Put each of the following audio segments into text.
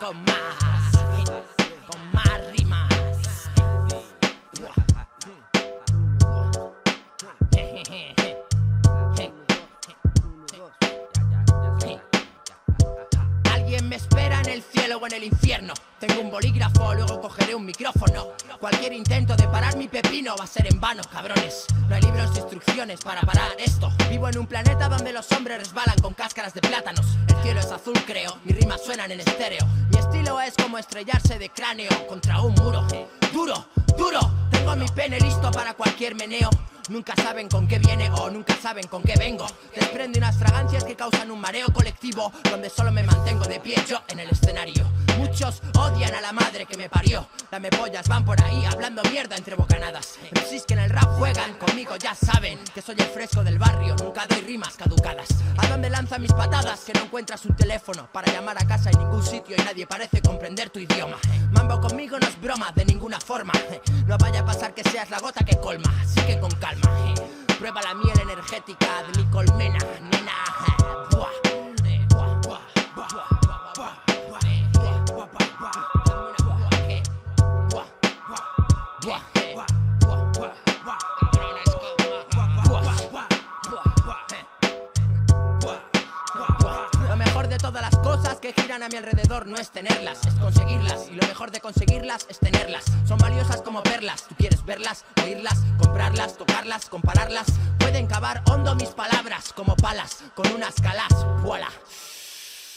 Come on. Cogeré un micrófono. Cualquier intento de parar mi pepino va a ser en vano, cabrones. No hay libros de instrucciones para parar esto. Vivo en un planeta donde los hombres resbalan con cáscaras de plátanos. El cielo es azul, creo. Mis rimas suenan en estéreo. Mi estilo es como estrellarse de cráneo contra un muro. Duro, duro. Tengo mi pene listo para cualquier meneo. Nunca saben con qué viene o nunca saben con qué vengo. Desprende unas fragancias que causan un mareo colectivo, donde solo me mantengo de pie yo en el escenario. Muchos odian a la madre que me parió. Dame pollas, van por ahí hablando mierda entre bocanadas. MCs que en el rap juegan conmigo ya saben que soy el fresco del barrio, nunca doy rimas caducadas. ¿A dónde lanza mis patadas? Que no encuentras un teléfono para llamar a casa en ningún sitio y nadie parece comprender tu idioma. Mambo conmigo no es broma de ninguna forma. No vaya a pasar que seas la gota que colma, así que con calma. Prueba la miel energética de mi colmena, nena. A mi alrededor no es tenerlas, es conseguirlas. Y lo mejor de conseguirlas es tenerlas. Son valiosas como perlas. Tú quieres verlas, oírlas, comprarlas, tocarlas, compararlas. Pueden cavar hondo mis palabras como palas con unas calas. Voilà.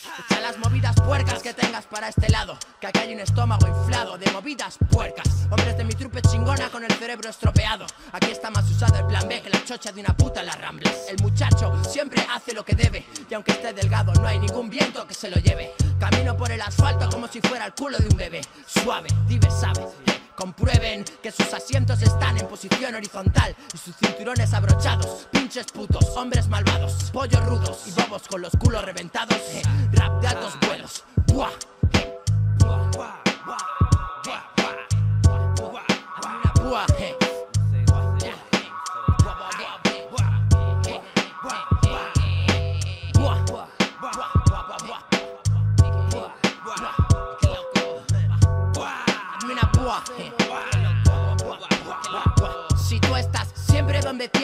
Echa las movidas puercas que tengas para este lado. Que aquí hay un estómago inflado de movidas puercas. Hombres de mi trupe chingona con el cerebro estropeado. Aquí está más usado el plan B que la chocha de una puta en las ramblas. El muchacho siempre hace lo que debe. Y aunque esté delgado, no hay ningún viento que se lo lleve. Camino por el asfalto como si fuera el culo de un bebé. Suave, dive sabe. Comprueben que sus asientos están en posición horizontal y sus cinturones abrochados. Pinches putos, hombres malvados, pollos rudos y bobos con los culos reventados. eh, Rap de altos vuelos.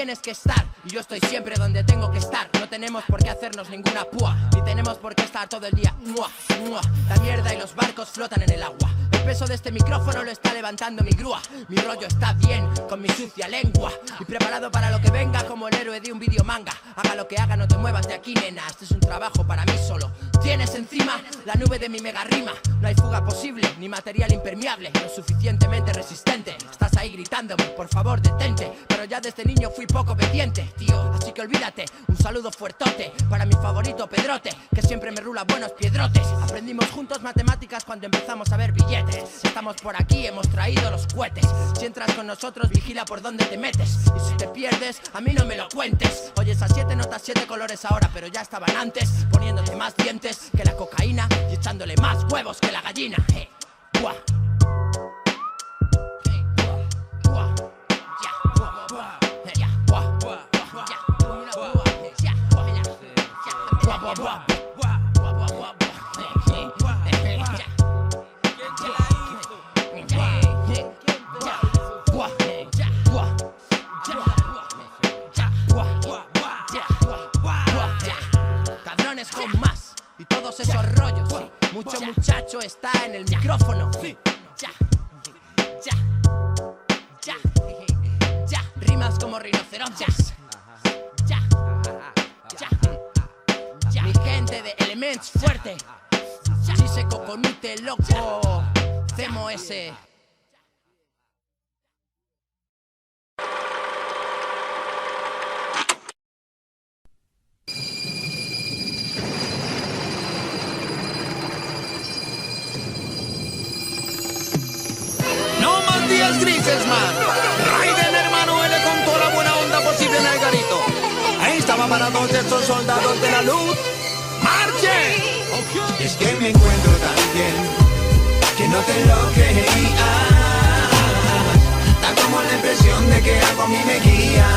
Tienes que estar y yo estoy siempre donde tengo que estar, no tenemos por qué hacernos ninguna púa, ni tenemos por qué estar todo el día. Mua, mua. La mierda y los barcos flotan en el agua. El peso de este micrófono lo está levantando mi grúa. Mi rollo está bien con mi sucia lengua y preparado para lo que venga como el héroe de un video manga. Haga lo que haga, no te muevas de aquí, nena. Este es un trabajo para mí solo. Tienes encima la nube de mi mega rima. No hay fuga posible, ni material impermeable, lo suficientemente resistente. Estás ahí gritándome, por favor, detente. Pero ya desde niño fui poco obediente, tío. Así que olvídate, un saludo fuertote para mi favorito Pedrote, que siempre me rula buenos piedrotes. Aprendimos juntos matemáticas cuando empezamos a ver billetes. Estamos por aquí, hemos traído los cohetes. Si entras con nosotros, vigila por dónde te metes. Y si te pierdes, a mí no me lo cuentes. Oye, esas siete notas, siete colores ahora, pero ya estaban antes. Poniéndote más dientes que la cocaína y echándole más huevos que la gallina. Mucho muchacho está en el micrófono. Ya, ya, ya, ya. Rimas como rinocerontes. Ya, ya, ya. Mi gente de Elements fuerte. Chise coconute loco. Cemo ese. Man. Raiden, hermano, él le contó la buena onda posible en el garito. Ahí estaban parados estos soldados de la luz. ¡Marchen! Es que me encuentro tan bien que no te lo creía. Da como la impresión de que algo a mí me guía,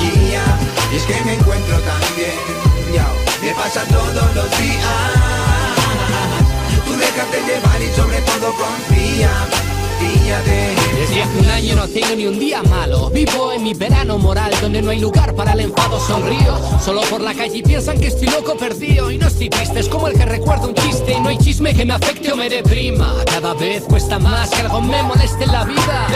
guía. Y es que me encuentro tan bien, me pasa todos los días. Tú déjate llevar todo confía. Desde hace un año no tengo ni un día malo. Vivo en mi verano moral donde no hay lugar para el enfado. Sonrío solo por la calle piensan que estoy loco perdido. Y no estoy triste, es como el que recuerda un chiste. Y no hay chisme que me afecte o me deprima. Cada vez cuesta más que algo me moleste en la vida.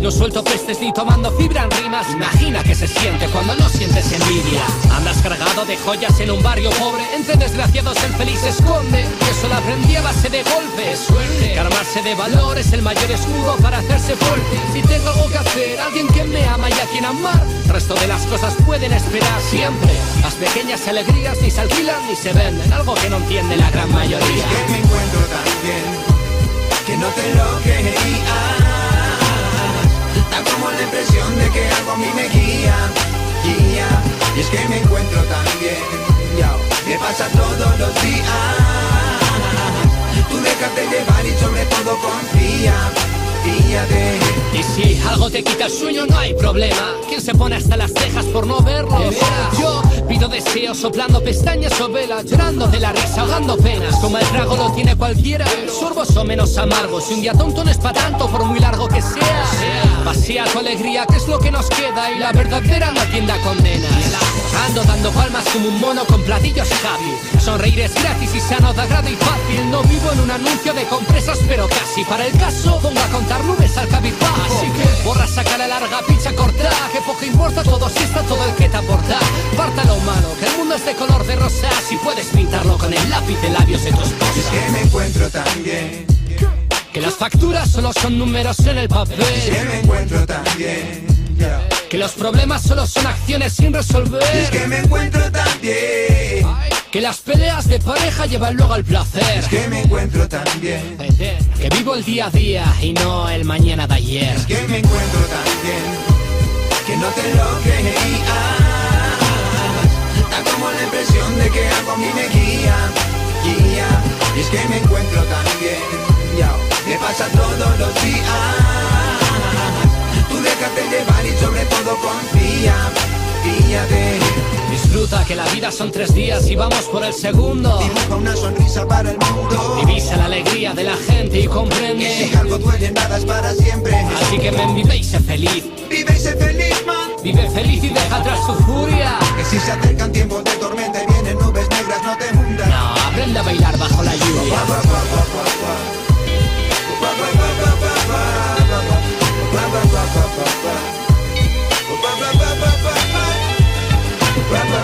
No suelto pestes ni tomando fibra en rimas. Imagina que se siente cuando no sientes envidia. Andas cargado de joyas en un barrio pobre. Entre desgraciados el feliz se esconde. Y eso lo aprendí a base de golpes. Suerte. Que armarse de valor es el mayor escudo para hacerse fuerte. Si tengo algo que hacer, alguien que me ama y a quien amar, el resto de las cosas pueden esperar siempre. Las pequeñas alegrías ni se alquilan ni se venden, algo que no entiende la gran mayoría. que me encuentro tan bien que no te lo quería. Da como la impresión de que algo a mí me guía, guía. Y es que me encuentro tan bien, me pasa todos los días. Tú déjate llevar y sobre todo confía. Y si algo te quita el sueño, no hay problema. ¿Quién se pone hasta las cejas por no verlo? Yo pido deseos, soplando pestañas o velas, llorando de la risa, ahogando penas. Como el trago lo tiene cualquiera, sorbos o menos amargos. Si un día tonto no es pa' tanto, por muy largo que sea. Pasea tu alegría, que es lo que nos queda. Y la verdadera no atienda condenas. Ando dando palmas como un mono con platillos happy. Sonreír es gratis y sano, de agrado y fácil. No vivo en un anuncio de compresas, pero casi. Para el caso, pongo a contar nubes al cabizbajo. Así que borra, saca la larga, pincha, corta. Que poco importa todo si está todo el que te aporta. Parta lo humano, que el mundo es de color de rosa. Si puedes pintarlo con el lápiz de labios de tu Y es esposa. que me encuentro tan bien, Que las facturas solo son números en el es que papel. me encuentro tan bien. Que los problemas solo son acciones sin Y es resolver. que me encuentro tan bien, Que las peleas de pareja llevan luego al placer. es que me encuentro tan bien, Que vivo el día a día y no el mañana de ayer. es que me encuentro tan bien, que no te lo creías. Da como la impresión de que algo a mí me guía, guía. Y es que me encuentro tan bien. Me pasa todos los días. Tú déjate llevar y sobre todo confía, Disfruta que la vida son tres días y vamos por el segundo. Dibuja una sonrisa para el mundo. Divisa la alegría de la gente y Y si comprende. algo duele, nada es para siempre. Así que ven, vive y sé feliz. Vive y sé feliz, man. Vive feliz y deja atrás tu furia. Que si se acercan tiempos de tormenta y vienen nubes negras, no te hundas. No, aprende a bailar bajo la lluvia. Bye.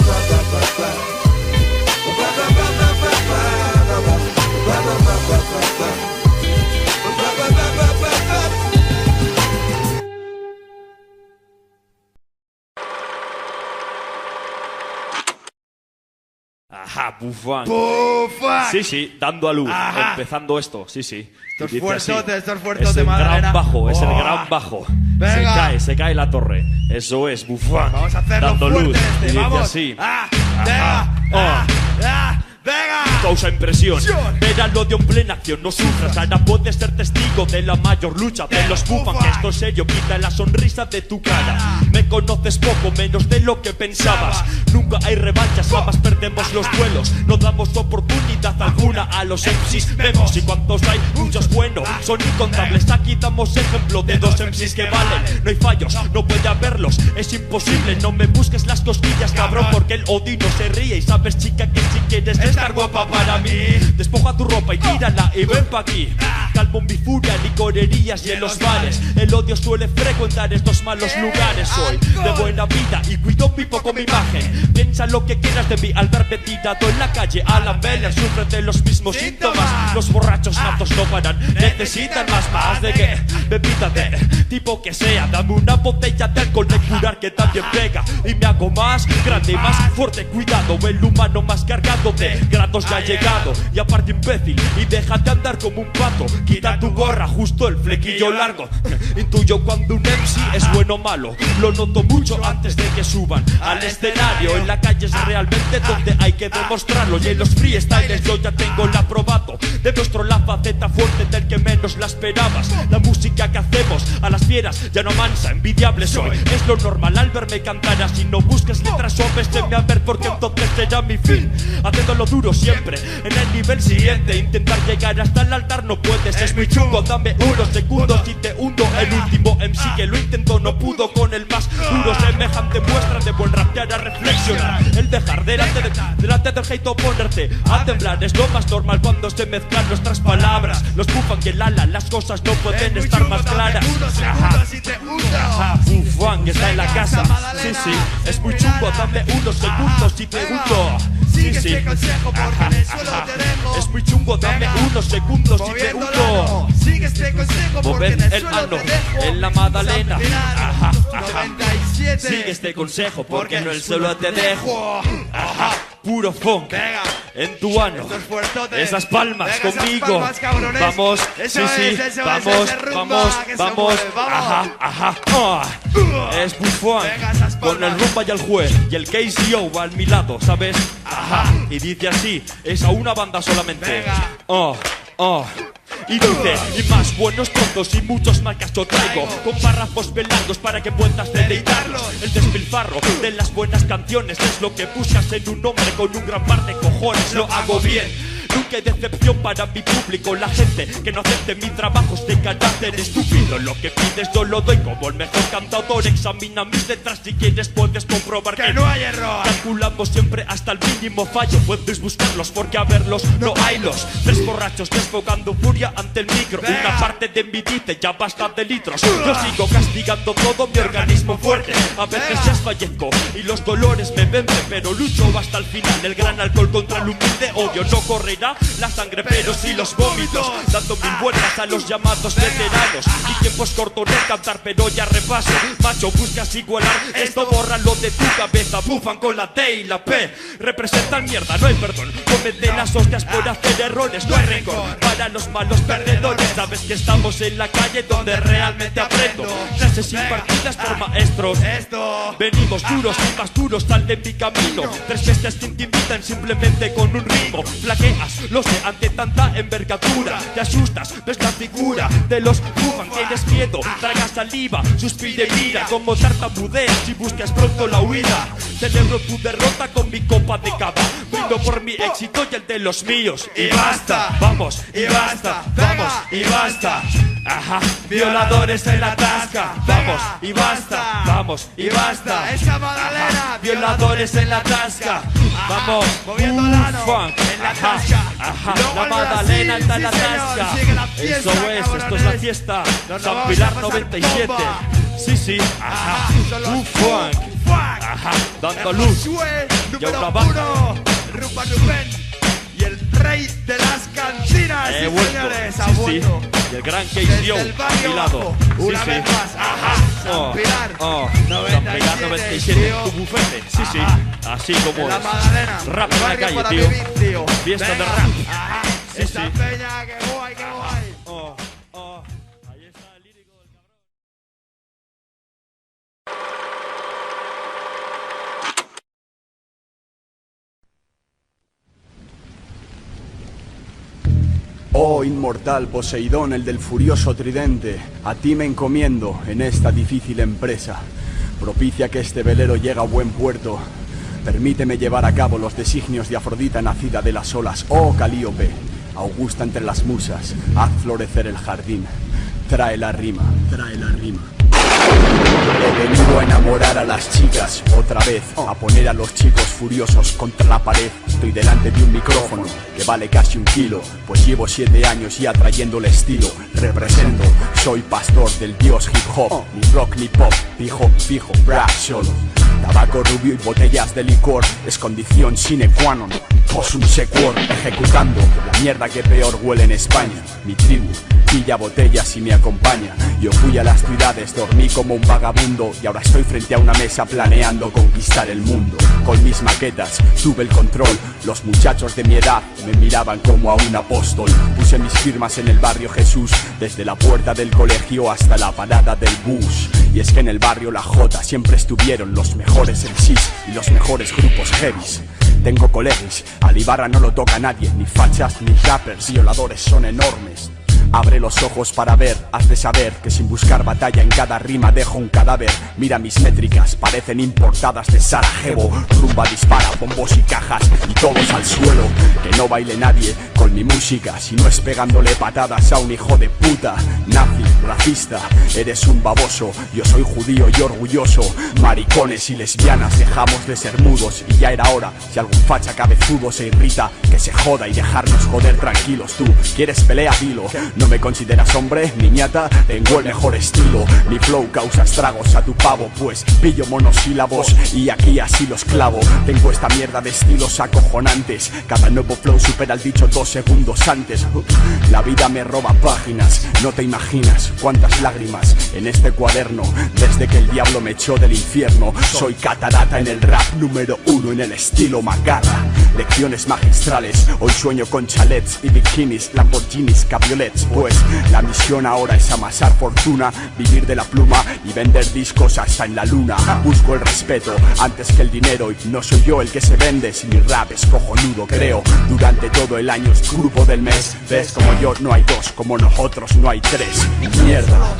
Ajá, bufán. ¡Bufán! Sí, sí, dando a luz, Ajá. empezando esto, sí, sí. Estos dice fuertotes, estos fuertotes, Es el Madalena. gran bajo, es el ¡Oh! gran bajo. Venga. Se cae, se cae la torre. Eso es, bufán. Vamos a hacerlo dando luz. este, y dice vamos. así. ¡Ah! Ajá. Oh. ¡Ah! ¡Ah! ¡Venga! Causa impresión, ver al odio en plena acción, no sufras, ahora puedes ser testigo de la mayor lucha de los bufan, que esto es serio, quita la sonrisa de tu cara. Me conoces poco, menos de lo que pensabas. Nunca hay revanchas, jamás perdemos los duelos, no damos oportunidad alguna a los MCs. Vemos y cuantos hay, muchos buenos, son incontables. Aquí damos ejemplo de dos MCs que valen. No hay fallos, no puede haberlos, es imposible. No me busques las cosquillas, cabrón, porque el odio no se ríe. Y sabes, chica, que si quieres estar guapa para mí, despoja tu ropa y tírala y ven pa' aquí. Calmo mi furia, licorerías y en los bares. El odio suele frecuentar estos malos lugares. Soy de buena vida y cuido mi poco mi imagen. Piensa lo que quieras de mí al verme tirado en la calle. Alan Beller sufre de los mismos síntomas. Los borrachos natos no paran, necesitan más, más de que bebida de tipo que sea. Dame una botella de alcohol de curar que también pega. Y me hago más grande más fuerte. Cuidado, el humano más cargado de grados ya ha llegado. Y aparte imbécil, y deja de andar como un pato. Quita tu gorra, justo el flequillo largo. Intuyo cuando un MC es bueno o malo. Lo noto mucho antes de que suban al escenario. En la calle es realmente donde hay que demostrarlo. Y en los freestyles yo ya tengo la aprobado. Demuestro la faceta fuerte del que menos la esperabas. La música que hacemos a las fieras ya no mansa, envidiable soy. Es lo normal al verme cantar así. No busques letras a ver porque entonces será mi fin Haciéndolo duro siempre. En el nivel siguiente Intentar llegar hasta el altar no puedes, es muy chungo Dame unos segundos y te hundo. El último MC que lo intentó no pudo con el más duro. Semejante muestra de buen rapear a reflexionar. El dejar delante, de, delante del hate o ponerte a temblar Es lo más normal cuando se mezclan nuestras palabras. Los bufan que el ala, las cosas no pueden estar más claras. Ajá, está en la casa. Sí, sí, es muy chungo, dame unos segundos y te hundo Sigue sí, este consejo porque en el suelo te dejo. es muy chungo, dame unos segundos y te. Sigue este consejo porque en el el suelo te dejo. en la. 97. Sigue este consejo porque no el suelo te dejo Ajá, puro funk Venga. en tu ano. Esas palmas Venga, esas conmigo palmas. Vamos, Eso sí, es, sí, eso vamos, rumba vamos, vamos mueve, vamos. Ajá, ajá ah. Es esas Con el rumba y el juez Y el KCO va al mi lado, ¿sabes? Ajá Y dice así, es a una banda solamente Venga. Oh, oh. Y dice, y más buenos tontos y muchos marcas yo traigo Con párrafos pelados para que puedas deleitarlos El despilfarro de las buenas canciones Es lo que buscas en un hombre con un gran par de cojones. Lo hago bien Nunca hay decepción para mi público La gente que no acepte mi trabajo es de carácter estúpido. Lo que pides yo lo doy como el mejor cantador Examina mis letras si quieres puedes comprobar Que no hay error. Calculamos siempre hasta el mínimo fallo. Puedes buscarlos porque a verlos no haylos Tres borrachos desfogando furia ante el micro. Venga. Una parte de mi dice ya basta de litros. Yo sigo castigando todo mi organismo fuerte. A veces Venga. desfallezco y los dolores me vencen Pero lucho hasta el final. El gran alcohol contra el humilde odio. No correrá la sangre pero sí los vómitos Dando mil vueltas a los llamados veteranos. Mi tiempo es corto en el cantar pero ya repaso. Macho buscas igualar esto bórralo de tu cabeza. Bufan con la T y la P. Representan mierda, no hay perdón. Cometen las hostias por hacer errores No hay rencor. para los malos perdedores Sabes que estamos en la calle donde realmente aprendo. Clases impartidas por maestros. Venimos duros y más duros, sal de mi camino. Tres bestias te intimidan simplemente con un ritmo Lo sé, ante tanta envergadura Te asustas, ves la figura de los bufan Tienes miedo, tragas saliva, suspira y mira Como tartamudeas y buscas pronto la huida Celebro tu derrota con mi copa de cava Brindo por mi éxito y el de los míos Y basta. Vamos, Y basta. vamos, y basta Ajá, violadores en la tasca Vamos, y basta, vamos, y basta Esa Magdalena. Violadores en la tasca Vamos, Moviendo el en la tasca. Ajá, Luego la Brasil, está en la tasca Eso es, esto es la fiesta San Pilar pasar 97 bomba. Sí, sí, ajá, un funk. Ajá, dando luz Y número banda. Rumba. Y el rey de las cantinas. He sí, señores. Ha sí, sí vuelto. Y el gran Desde KCO el a barrio mi lado bajo, Sí, una sí vez más, Ajá, San oh, Pilar, oh, San Pilar 97, 97 tío. Tu bufete, sí, sí. Así como la es Magdalena. Rap en la calle, tío vivir, tío. Fiesta de rap. Ajá. Sí, Esa sí. peña, que que. Oh, oh, Oh inmortal Poseidón, el del furioso tridente, a ti me encomiendo en esta difícil empresa. Propicia que este velero llegue a buen puerto. Permíteme llevar a cabo los designios de Afrodita nacida de las olas. Oh Calíope, augusta entre las musas, haz florecer el jardín. Trae la rima, trae la rima. A las chicas otra vez, a poner a los chicos furiosos contra la pared. Estoy delante de un micrófono que vale casi un kilo, pues llevo siete años ya trayendo el estilo. Represento, soy pastor del dios hip hop, ni rock ni pop, fijo, fijo, rap solo. Tabaco rubio y botellas de licor es condición sine qua non. Posum sequor, ejecutando la mierda que peor huele en España. Mi tribu pilla botellas y me acompaña. Yo fui a las ciudades, dormí como un vagabundo y ahora estoy frente a una mesa planeando conquistar el mundo. Con mis maquetas tuve el control. Los muchachos de mi edad me miraban como a un apóstol. Puse mis firmas en el barrio Jesús, desde la puerta del colegio hasta la parada del bus. Y es que en el barrio La Jota siempre estuvieron los mejores MCs y los mejores grupos heavies. Tengo colegas, al Ibarra no lo toca nadie, ni fachas ni rappers, violadores son enormes. Abre los ojos para ver, has de saber que sin buscar batalla en cada rima dejo un cadáver. Mira mis métricas, parecen importadas de Sarajevo. Rumba dispara, bombos y cajas y todos al suelo. Que no baile nadie con mi música, si no es pegándole patadas a un hijo de puta. Nazi, racista, eres un baboso. Yo soy judío y orgulloso. Maricones y lesbianas, dejamos de ser mudos y ya era hora. Si algún facha cabezudo se irrita, que se joda y dejarnos joder tranquilos. Tú quieres pelea, dilo. Me consideras hombre, niñata, tengo el mejor estilo. Mi flow causa estragos a tu pavo, pues pillo monosílabos y aquí así los clavo. Tengo esta mierda de estilos acojonantes. Cada nuevo flow supera el dicho dos segundos antes. La vida me roba páginas, no te imaginas cuántas lágrimas en este cuaderno. Desde que el diablo me echó del infierno, soy catarata en el rap número uno en el estilo macarra. Lecciones magistrales, hoy sueño con chalets y bikinis, Lamborghinis, cabriolets. Pues la misión ahora es amasar fortuna, vivir de la pluma y vender discos hasta en la luna. Busco el respeto antes que el dinero y no soy yo el que se vende si mi rap es cojonudo, creo. Durante todo el año es grupo del mes. Ves como yo no hay dos, como nosotros no hay tres. Mierda.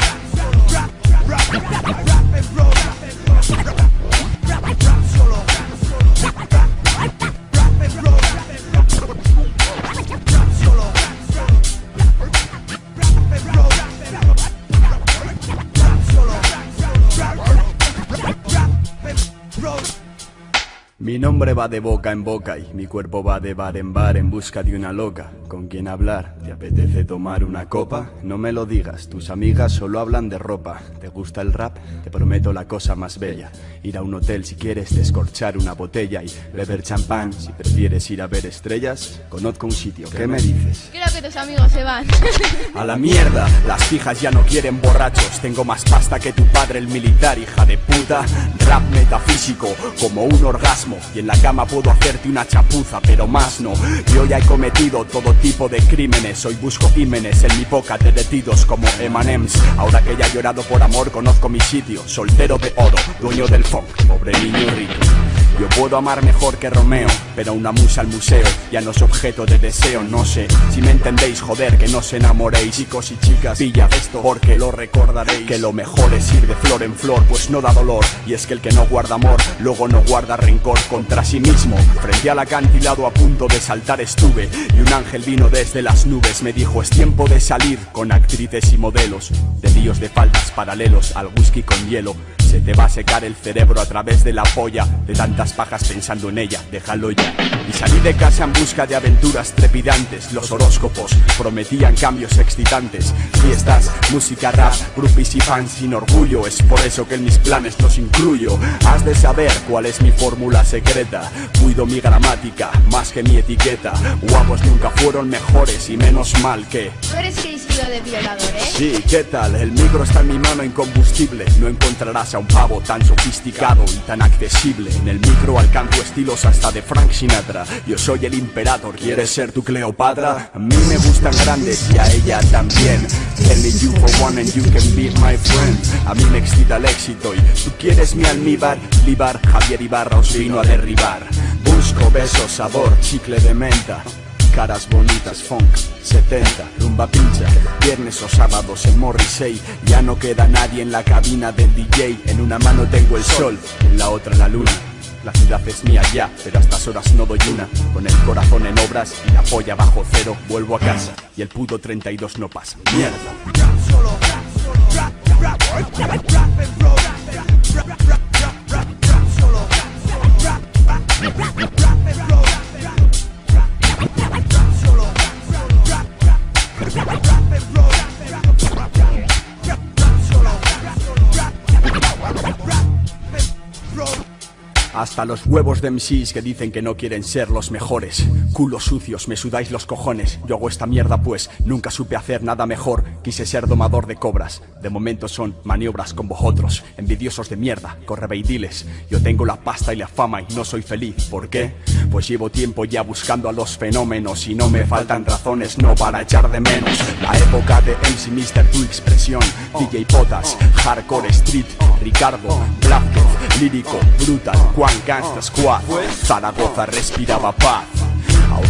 Nombre va de boca en boca y mi cuerpo va de bar en bar en busca de una loca con quien hablar. ¿Te apetece tomar una copa? No me lo digas, tus amigas solo hablan de ropa. ¿Te gusta el rap? Te prometo la cosa más bella. Ir a un hotel si quieres descorchar una botella y beber champán. Si prefieres ir a ver estrellas, conozco un sitio. ¿Qué me dices? Creo que tus amigos se van. A la mierda, las fijas ya no quieren borrachos. Tengo más pasta que tu padre, el militar, hija de puta. Rap metafísico, como un orgasmo. Y en la cama puedo hacerte una chapuza, pero más no. Yo ya he cometido todo tipo de crímenes. Hoy busco ímenes en mi boca derretidos como Emanems. Ahora que ya he llorado por amor, conozco mi sitio. Soltero de oro, dueño del funk, pobre niño rico. Yo puedo amar mejor que Romeo, pero una musa al museo ya no es objeto de deseo, no sé. Si me entendéis, joder, que no os enamoréis, chicos y chicas, pilla esto porque lo recordaréis, que lo mejor es ir de flor en flor, pues no da dolor, y es que el que no guarda amor, luego no guarda rencor contra sí mismo, frente al acantilado a punto de saltar estuve, y un ángel vino desde las nubes, me dijo es tiempo de salir con actrices y modelos, de líos de faldas paralelos al whisky con hielo, se te va a secar el cerebro a través de la polla de tantas pajas pensando en ella, déjalo ya. Y salí de casa en busca de aventuras trepidantes. Los horóscopos prometían cambios excitantes. Fiestas, música rap, groupies y fans sin orgullo. Es por eso que en mis planes los incluyo. Has de saber cuál es mi fórmula secreta. Cuido mi gramática más que mi etiqueta. Guapos nunca fueron mejores y menos mal que. Tú eres Cristo de violador, ¿eh? Sí, ¿qué tal? El micro está en mi mano incombustible. No encontrarás a un pavo tan sofisticado y tan accesible. En el micro alcanzo estilos hasta de Frank Sinatra. Yo soy el imperador, ¿quieres ser tu Cleopatra? A mí me gustan grandes y a ella también. You for one and you can be my friend. A mí me excita el éxito y tú quieres mi almíbar. Libar, Javier Ibarra os vino a derribar. Busco besos, sabor, chicle de menta. Caras bonitas, funk, 70, rumba pincha, viernes o sábados en Morrissey. Ya no queda nadie en la cabina del DJ. En una mano tengo el sol, en la otra la luna. La ciudad es mía ya, pero a estas horas no doy una. Con el corazón en obras y la polla bajo cero, vuelvo a casa. Y el puto 32 no pasa. Mierda. Hasta los huevos de MCs que dicen que no quieren ser los mejores. Culos sucios, me sudáis los cojones. Yo hago esta mierda pues, nunca supe hacer nada mejor. Quise ser domador de cobras. De momento son maniobras con vosotros. Envidiosos de mierda, correveidiles. Yo tengo la pasta y la fama y no soy feliz. ¿Por qué? Pues llevo tiempo ya buscando a los fenómenos y no me faltan razones no para echar de menos. La época de MC Mr. Tu expresión, DJ Potas, Hardcore Street, Ricardo, Blázquez, Lírico, Brutal, Juan Gangsta Squad. Zaragoza respiraba paz.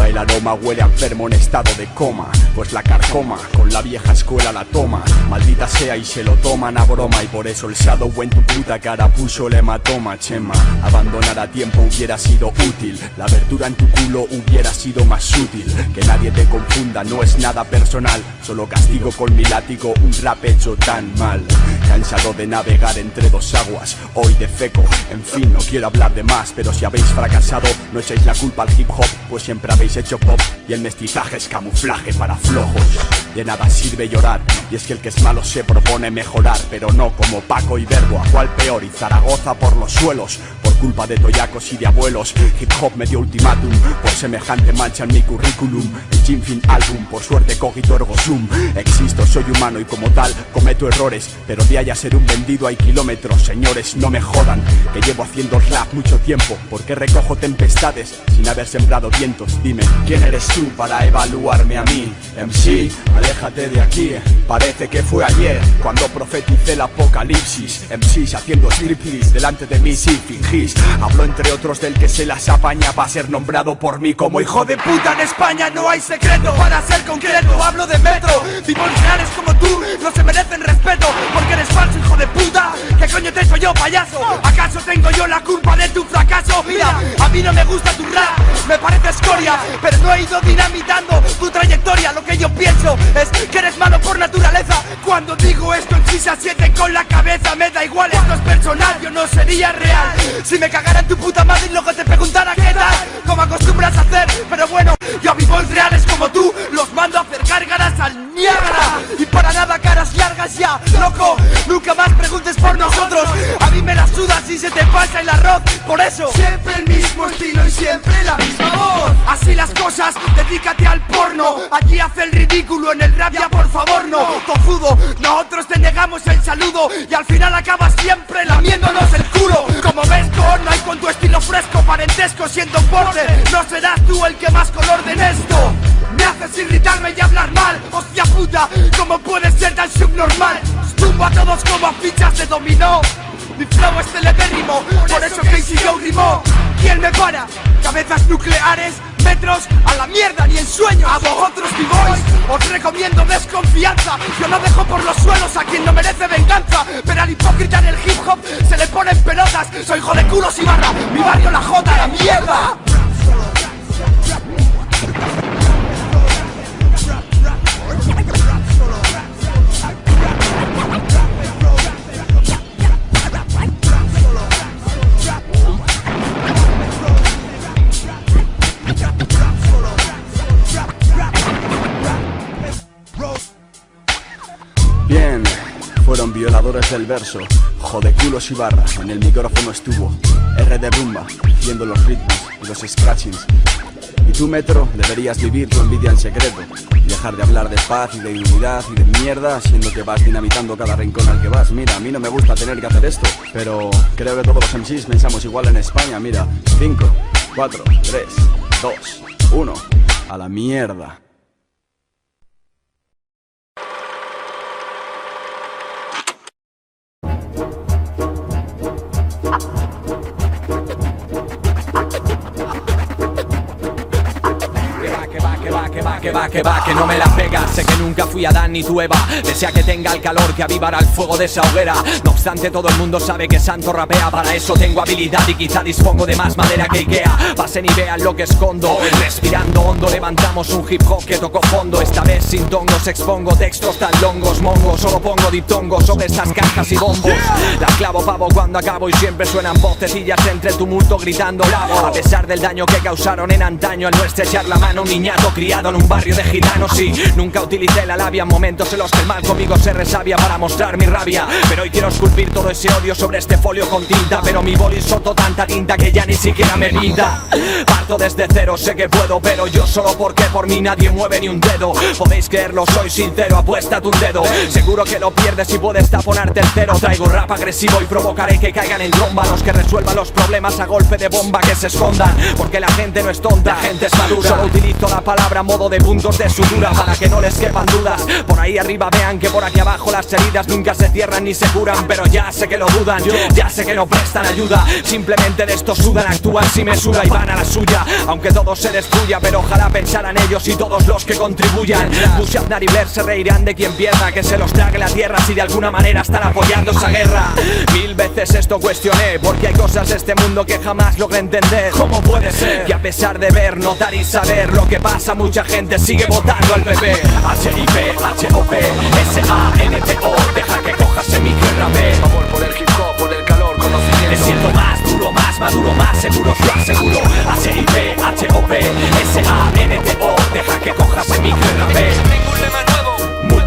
El aroma huele a enfermo en estado de coma. Pues la carcoma con la vieja escuela la toma. Maldita sea y se lo toman a broma Y por eso el shadow en tu puta cara puso el hematoma Chema, abandonar a tiempo hubiera sido útil La abertura en tu culo hubiera sido más útil. Que nadie te confunda, no es nada personal Solo castigo con mi látigo un rap hecho tan mal. Cansado de navegar entre dos aguas, hoy de feco En fin, no quiero hablar de más, pero si habéis fracasado No echéis la culpa al hip hop, pues siempre habéis hecho pop Y el mestizaje es camuflaje para flojos. De nada sirve llorar, y es que el que es malo se propone mejorar Pero no como Paco y Verbo, a cual peor Y Zaragoza por los suelos, culpa de toyacos y de abuelos. Hip hop me dio ultimátum, por semejante mancha en mi currículum. El Jim Fin álbum, por suerte cogito ergo sum Existo, soy humano y como tal cometo errores Pero de ahí a ser un vendido hay kilómetros. Señores, no me jodan, que llevo haciendo rap mucho tiempo. Porque recojo tempestades sin haber sembrado vientos Dime, ¿quién eres tú para evaluarme a mí? MC, aléjate de aquí. Parece que fue ayer cuando profeticé el apocalipsis. MCs haciendo striptease delante de mí si fingís Hablo entre otros del que se las apaña para ser nombrado por mí como hijo de puta en España. No hay secreto Para ser concreto. Hablo de metro Tipos reales como tú. No se merecen respeto Porque eres falso hijo de puta. ¿Qué coño te soy yo payaso? ¿Acaso tengo yo la culpa de tu fracaso? Mira, a mí no me gusta tu rap Me parece escoria Pero no he ido dinamitando tu trayectoria. Lo que yo pienso es que eres malo por naturaleza. Cuando digo esto en sí se asiente con la cabeza Me da igual, esto es personal, yo no sería real. Si cagara en tu puta madre y luego te preguntara qué tal Como acostumbras a hacer, pero bueno Yo a boys reales como tú los mando a hacer gárgaras al Niágara Y para nada caras largas ya, loco. Nunca más preguntes por nosotros. A mí me la suda si se te pasa el arroz. Por eso Siempre el mismo estilo y siempre la misma voz. Así las cosas, dedícate al porno. Allí hace el ridículo en el rap ya por favor no. Tozudo, nosotros te negamos el saludo. Y al final acabas siempre lamiéndonos el culo. Como ves con hay con tu estilo fresco Parentesco siendo un borde No serás tú el que más color me haces irritarme y hablar mal. Hostia puta, ¿cómo puedes ser tan subnormal? Tumbo a todos como a fichas de dominó. Mi flow es teletérrimo, por eso Casey Joe rimó. ¿Quién me para? Cabezas nucleares, metros, a la mierda ni en sueños. A vosotros B-Boys, os recomiendo desconfianza. Yo no dejo por los suelos a quien no merece venganza. Pero al hipócrita en el hip hop se le ponen pelotas. Soy hijo de culos y barra, mi barrio la jota, la mierda fueron violadores del verso, jodeculos y barra, en el micrófono estuvo R de rumba, haciendo los ritmos y los scratchings. Y tú, Metro, deberías vivir tu envidia en secreto dejar de hablar de paz y de unidad y de mierda, siendo que vas dinamitando cada rincón al que vas. Mira, a mí no me gusta tener que hacer esto, pero creo que todos los MCs pensamos igual en España. Mira, 5, 4, 3, 2, 1, a la mierda. Que va, que va, que no me la pega. Sé que nunca fui Adán ni tu Eva. Desea que tenga el calor que avivará el fuego de esa hoguera. No obstante, todo el mundo sabe que Santo rapea. Para eso tengo habilidad y quizá dispongo de más madera que Ikea. Pasen y vean lo que escondo. Respirando hondo, levantamos un hip hop que tocó fondo. Esta vez sin tongos expongo textos tan longos, mongos. Solo pongo diptongos sobre estas cajas y bombos. La clavo pavo cuando acabo y siempre suenan vocecillas entre el tumulto gritando bravo. A pesar del daño que causaron en antaño, al no estrechar la mano, un niñato criado en un barrio de gitanos. Y nunca utilicé la labia en momentos en los que el mal conmigo se resabia para mostrar mi rabia. Pero hoy quiero esculpir todo ese odio sobre este folio con tinta. Pero mi boli soto tanta tinta que ya ni siquiera me pinta. Parto desde cero, sé que puedo, pero yo solo porque por mí nadie mueve ni un dedo. Podéis creerlo, soy sincero, apuesta tu dedo. Seguro que lo pierdes y puedes taponar tercero. Traigo rap agresivo y provocaré que caigan en tromba los que resuelvan los problemas a golpe de bomba que se escondan. Porque la gente no es tonta, la gente es madura. Solo utilizo la palabra modo de puntos de sutura para que no les quepan dudas. Por ahí arriba vean que por aquí abajo las heridas nunca se cierran ni se curan. Pero ya sé que lo dudan, ya sé que no prestan ayuda. Simplemente de esto sudan, actúan si me suda y van a la suya. Aunque todo se destruya Pero ojalá pensaran ellos y todos los que contribuyan Bush, Aznar y Blair se reirán de quien pierda Que se los trague la tierra si de alguna manera están apoyando esa guerra Mil veces esto cuestioné Porque hay cosas de este mundo que jamás logré entender ¿Cómo puede ser? Que a pesar de ver, notar y saber lo que pasa Mucha gente sigue votando al PP H-I-P, H-O-P, S-A-N-T-O Deja que cojas micro y rapé Amor por el hip hop, por el calor, conocimiento me siento más duro, más maduro, más seguro, yo aseguro. H-I-P, H-O-P, S-A-N-T-O Deja que cojas micro y rapé Tengo un lema nuevo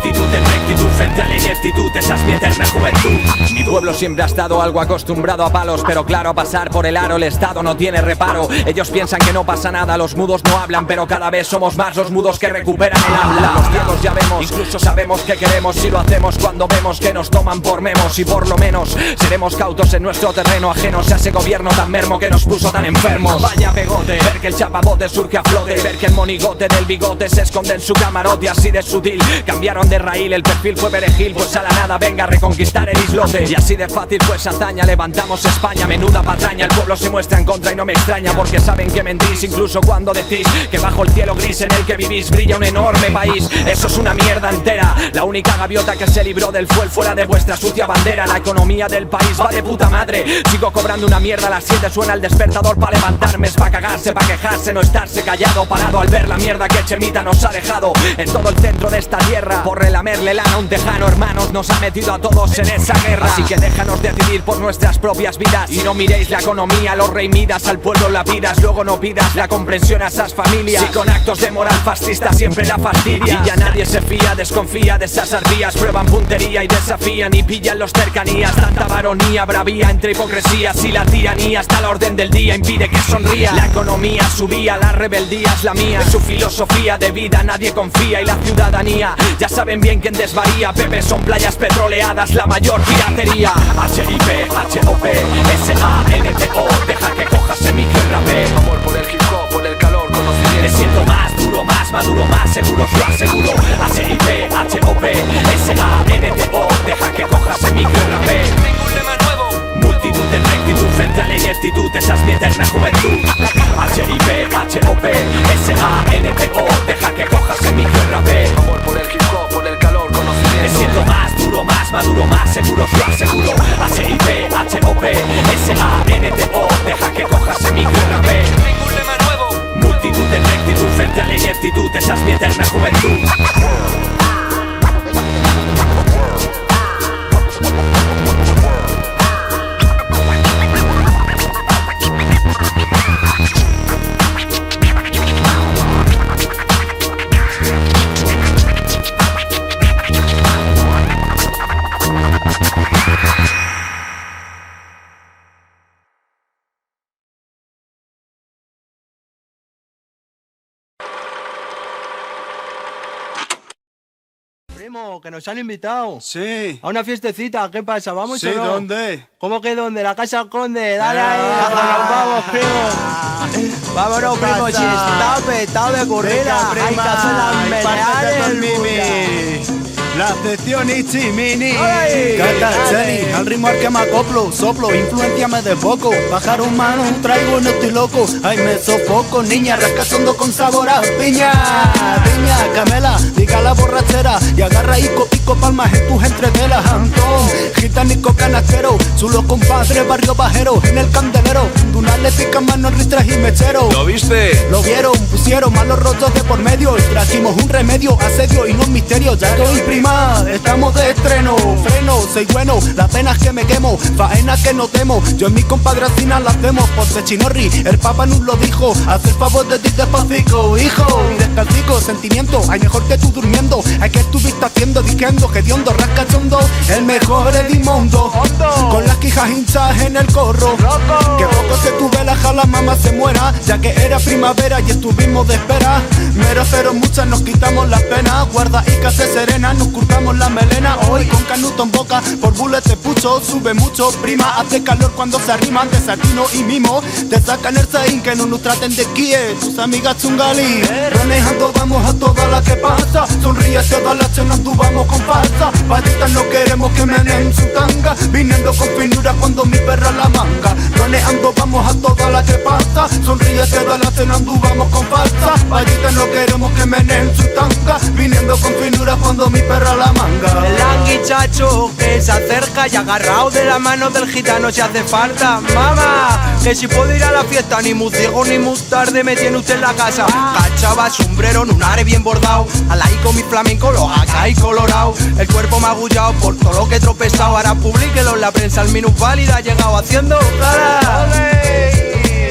Multitud de rectitud frente a la ineptitud Esa es mi eterna juventud. Mi pueblo siempre ha estado algo acostumbrado a palos Pero claro, a pasar por el aro el Estado no tiene reparo. Ellos piensan que no pasa nada, los mudos no hablan Pero cada vez somos más los mudos que recuperan el habla. Los ciegos ya vemos, incluso sabemos que queremos Si lo hacemos cuando vemos que nos toman por memos Y por lo menos seremos cautos en nuestro terreno Ajenos a ese gobierno tan mermo que nos puso tan enfermos. Vaya pegote, ver que el chapabote surge a flote Ver que el monigote del bigote se esconde en su camarote Así de sutil, cambiaron de El perfil fue perejil, pues a la nada venga a reconquistar el islote. Y así de fácil pues hazaña, levantamos España Menuda patraña, el pueblo se muestra en contra y no me extraña Porque saben que mentís incluso cuando decís Que bajo el cielo gris en el que vivís brilla un enorme país. Eso es una mierda entera La única gaviota que se libró del fuel fuera de vuestra sucia bandera. La economía del país va de puta madre Sigo cobrando una mierda a las 7 suena el despertador para levantarme Es pa' cagarse, pa' quejarse, no estarse callado Parado al ver la mierda que Chemita nos ha dejado En todo el centro de esta tierra. Por relamerle lana a un tejano hermanos Nos ha metido a todos en esa guerra. Así que déjanos decidir por nuestras propias vidas. Y no miréis la economía, los rey Midas Al pueblo la pidas, luego no pidas la comprensión a esas familias. Y con actos de moral fascista siempre la fastidia. Y ya nadie se fía, desconfía de esas ardías Prueban puntería y desafían y pillan los cercanías. Tanta varonía, bravía entre hipocresías Y la tiranía. Hasta la orden del día impide que sonría. La economía subía, la rebeldía es la mía. Es su filosofía de vida, nadie confía Y la ciudadanía, ya saben bien quién desvaría Pepe son playas petroleadas, la mayor piratería. H-I-P, H-O-P, S-A-N-T-O Deja que cojas el micro y rapé Amor por el hip hop, por el calor, me conocimiento siento más duro, más maduro, más seguro, yo aseguro. H-I-P, H-O-P, S-A-N-T-O Deja que cojas el micro y de rectitud frente a la ineptitud Esa es mi eterna juventud. H-I-P, H-O-P, S-A-N-T-O Deja que cojas micro y rapé Amor por el hip hop, por el calor, me conocimiento. siento más duro, más maduro, más seguro, yo aseguro. H-I-P, H-O-P, S-A-N-T-O Deja que cojas un lema nuevo. Multitud de rectitud frente a la ineptitud Esa es mi eterna juventud Primo, que nos han invitado. Sí. A una fiestecita, ¿qué pasa? ¿Vamos Sí, o no? ¿dónde? ¿Cómo que dónde? La casa Conde, dale ahí, Ah. vámonos, primo. Vámonos, primo, si está petado de corrida. Hay que hacer las meleares, Mimi. La sección Ichimini. ¡Ay! ¿Qué tal, Dale. Jenny? Al ritmo al que me acoplo, soplo, influenciame de poco. Bajar un mano, traigo, no estoy loco. Ay, me sofoco, niña, rascasondo con sabor a piña. Piña, camela, diga la borrachera. Y agarra y pico palmas en tus entrevelas. Antón, gitanico canastero, chulo compadre, barrio bajero, en el candelero. Tunales pican manos, ristras y mechero. ¿Lo viste? Lo vieron, pusieron malos rotos de por medio. Trajimos un remedio, asedio y no un misterio. Ya estoy prima, estamos de estreno. Freno, soy bueno, la pena es que me quemo. Faena que no temo, yo en mi compadrecina la hacemos. Por Chinorri, el papa nos lo dijo. Haz el favor de ti despacito, hijo. Y descalcico, sentimiento, hay mejor que tú durmiendo. Hay que estuviste haciendo, diciendo que diondo rascachondo. El mejor Edimondo. Con las quijas hinchas en el corro. Que poco se tuve la jala, mamá se muera. Ya que era primavera y estuvimos de espera. Mero cero muchas nos quitamos las penas. Guarda y case serena, nos curtamos la melena. Hoy con canuto en boca, por bules de pucho. Sube mucho, prima, hace calor cuando se arriman. Desatino y mimo. Te sacan el saín que no nos traten de kie. Tus amigas chungali. Renejando vamos a toda la que pasa. Sonríe toda la cena, tú vamos con falsa. Patitas no queremos que me den su tanga. Viniendo con finura cuando mi perra la manga. Roneando vamos a toda la que pasa. sonríe que da la cena anduvamos con falsa Vallitas no queremos que menen su tanga Viniendo con finura cuando mi perra la manga. El anguichacho que se acerca y agarrado de la mano del gitano si hace falta. Mamá, que si puedo ir a la fiesta ni muy ciego ni muy tarde me tiene usted en la casa. Cachaba, sombrero, un are bien bordado Al ahí con mi flamenco, los acá y colorado El cuerpo magullado por todo lo que he tropezado Ahora publíquelo en la prensa, el minusválida ha llegado haciendo cara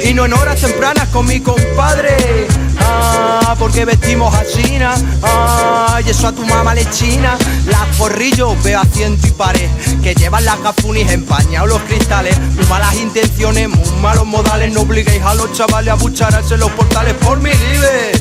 y no en horas tempranas con mi compadre. Ah, porque vestimos así, ah, y eso a tu mamá le china. Las porrillos veo a ciento y pared, que llevan las gafunis empañados los cristales. Muy malas intenciones, muy malos modales, no obliguéis a los chavales a bucharse en los portales por mi libre.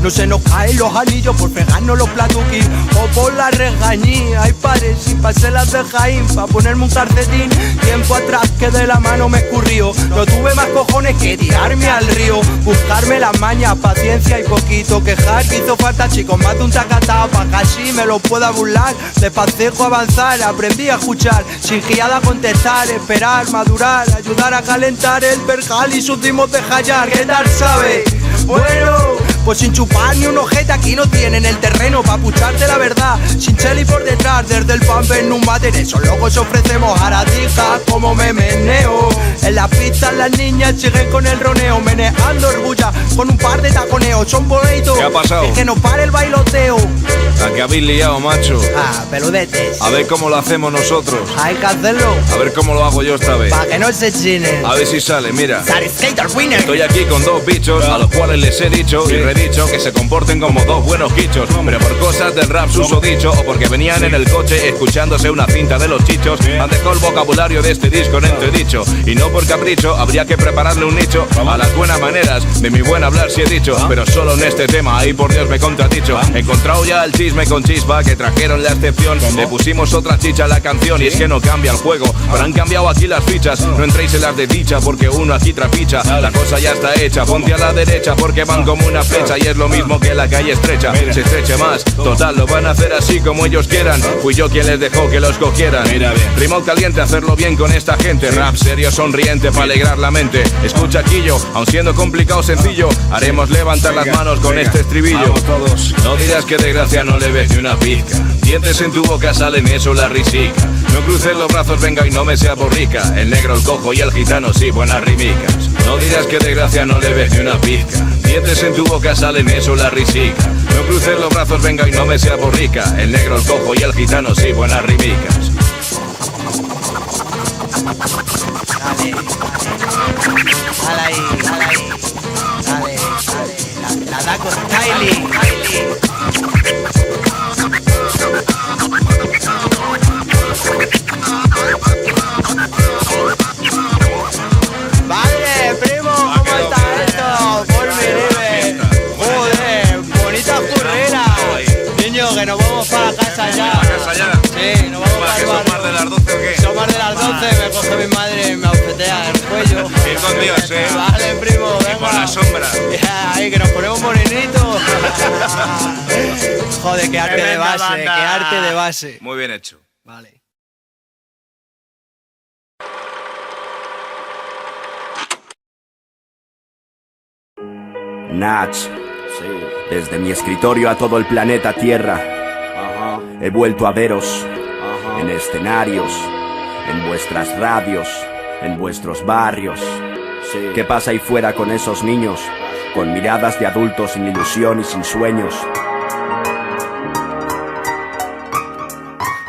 No se nos caen los anillos por pegarnos los platuquis o por la regañía. Hay pares sin las de Jaime pa' ponerme un tarcetín. Tiempo atrás que de la mano me escurrió. No tuve más cojones que tirarme al río, buscarme las mañas, paciencia y poquito quejar. Que falta, chicos, más de un tacatá pa' casi me lo pueda burlar. Despacejo avanzar, aprendí a escuchar, sin guiada contestar, esperar, madurar, ayudar a calentar el percal y sus dimos de hallar. ¿Qué tal sabe? Bueno. Pues sin chupar ni un ojete aquí no tienen el terreno pa' pucharte la verdad. Sin cheli por detrás, desde el pan ven un bater. Eso locos ofrecemos aradijas como me meneo. En la pista las niñas siguen con el roneo, meneando orgulla con un par de taconeos. Son bonitos. ¿Qué ha pasado? Es que no pare el bailoteo. ¿A qué habéis liado, macho? Ah, peludetes. A ver cómo lo hacemos nosotros. Hay que hacerlo. A ver cómo lo hago yo esta vez. Pa' que no se chinen. A ver si sale, mira. Skater winner. Estoy aquí con dos bichos a los cuales les he dicho y redicho que se comporten como dos buenos quichos. Pero por cosas del rap uso dicho o porque venían en el coche escuchándose una cinta de los chichos, han dejado el vocabulario de este disco en entredicho. Y no por capricho, habría que prepararle un nicho a las buenas maneras de mi buen hablar si he dicho. Pero solo en este tema, ahí por Dios me contradicho. He encontrado ya el chisme con chispa que trajeron la excepción. Le pusimos otra chicha a la canción y es que no cambia el juego. Pero han cambiado aquí las fichas. No entréis en las de dicha porque uno aquí trapicha. La cosa ya está hecha, ponte a la derecha porque van como una flecha y es lo mismo que la calle estrecha. Se estreche más, total, lo van a hacer así como ellos quieran. Fui yo quien les dejó que los cogieran. Rimón caliente, hacerlo bien con esta gente. Rap serio, sonriente para alegrar la mente. Escucha Quillo, aun siendo complicado sencillo, haremos levantar las manos con este estribillo. No dirás que de gracia no le ves ni una pizca. Dientes en tu boca salen eso la risica. No cruces los brazos, venga y no me sea borrica. El negro, el cojo y el gitano, sí, buenas rimicas. No dirás que de gracia no le ves ni una pizca. Dientes en tu boca salen eso la risica. No cruces los brazos, venga y no me sea borrica. El negro, el cojo y el gitano, sí, buenas rimicas. Dale dale ahí. Dale, dale. La, la da con 12, me coge mi madre y me abofetea el cuello. Ir con Dios, eh. Vale, primo, venga. Por la sombra. Ya, ahí, que nos ponemos morenitos. Joder, qué arte de base, qué arte de base. Muy bien hecho. Vale. Nach, desde mi escritorio a todo el planeta Tierra, he vuelto a veros en escenarios, en vuestras radios, en vuestros barrios. ¿Qué pasa ahí fuera con esos niños? Con miradas de adultos sin ilusión y sin sueños.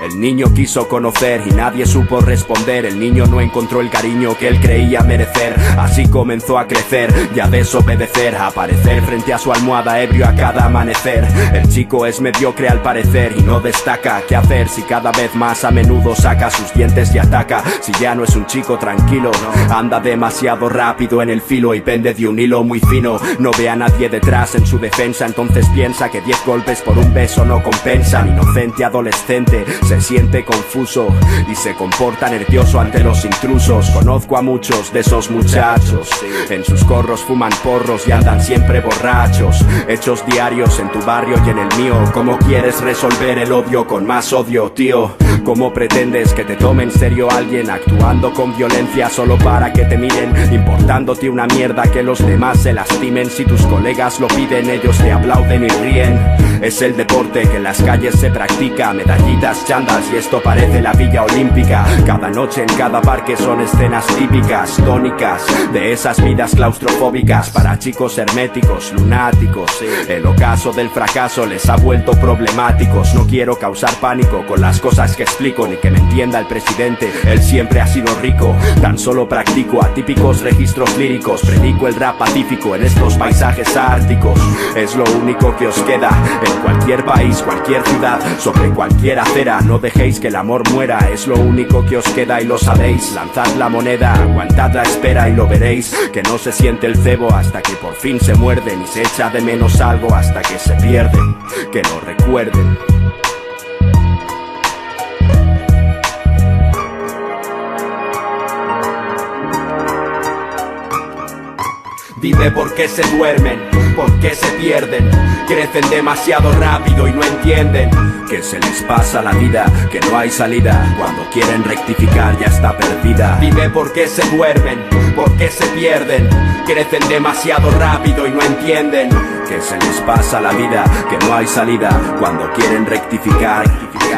El niño quiso conocer y nadie supo responder. El niño no encontró el cariño que él creía merecer. Así comenzó a crecer y a desobedecer. Aparecer frente a su almohada ebrio a cada amanecer. El chico es mediocre al parecer y no destaca. ¿Qué hacer si cada vez más a menudo saca sus dientes y ataca? Si ya no es un chico tranquilo, anda demasiado rápido en el filo y pende de un hilo muy fino. No ve a nadie detrás en su defensa, entonces piensa que 10 golpes por un beso no compensan. Inocente adolescente, se siente confuso y se comporta nervioso ante los intrusos. Conozco a muchos de esos muchachos. En sus corros fuman porros y andan siempre borrachos. Hechos diarios en tu barrio y en el mío. ¿Cómo quieres resolver el odio con más odio, tío? ¿Cómo pretendes que te tome en serio alguien actuando con violencia solo para que te miren? Importándote una mierda que los demás se lastimen. Si tus colegas lo piden, ellos te aplauden y ríen. Es el deporte que en las calles se practica. Medallitas, y esto parece la Villa Olímpica. Cada noche en cada parque son escenas típicas, tónicas, de esas vidas claustrofóbicas para chicos herméticos, lunáticos. El ocaso del fracaso les ha vuelto problemáticos. No quiero causar pánico con las cosas que explico ni que me entienda el presidente. Él siempre ha sido rico. Tan solo practico atípicos registros líricos. Predico el rap pacífico en estos paisajes árticos. Es lo único que os queda en cualquier país, cualquier ciudad, sobre cualquier acera. Dejéis que el amor muera. Es lo único que os queda y lo sabéis. Lanzad la moneda, aguantad la espera y lo veréis. Que no se siente el cebo hasta que por fin se muerden y se echa de menos algo hasta que se pierde. Que lo recuerden. Dime por qué se duermen, por qué se pierden, crecen demasiado rápido y no entienden que se les pasa la vida, que no hay salida, cuando quieren rectificar ya está perdida. Dime por qué se duermen, por qué se pierden, crecen demasiado rápido y no entienden que se les pasa la vida, que no hay salida, cuando quieren rectificar.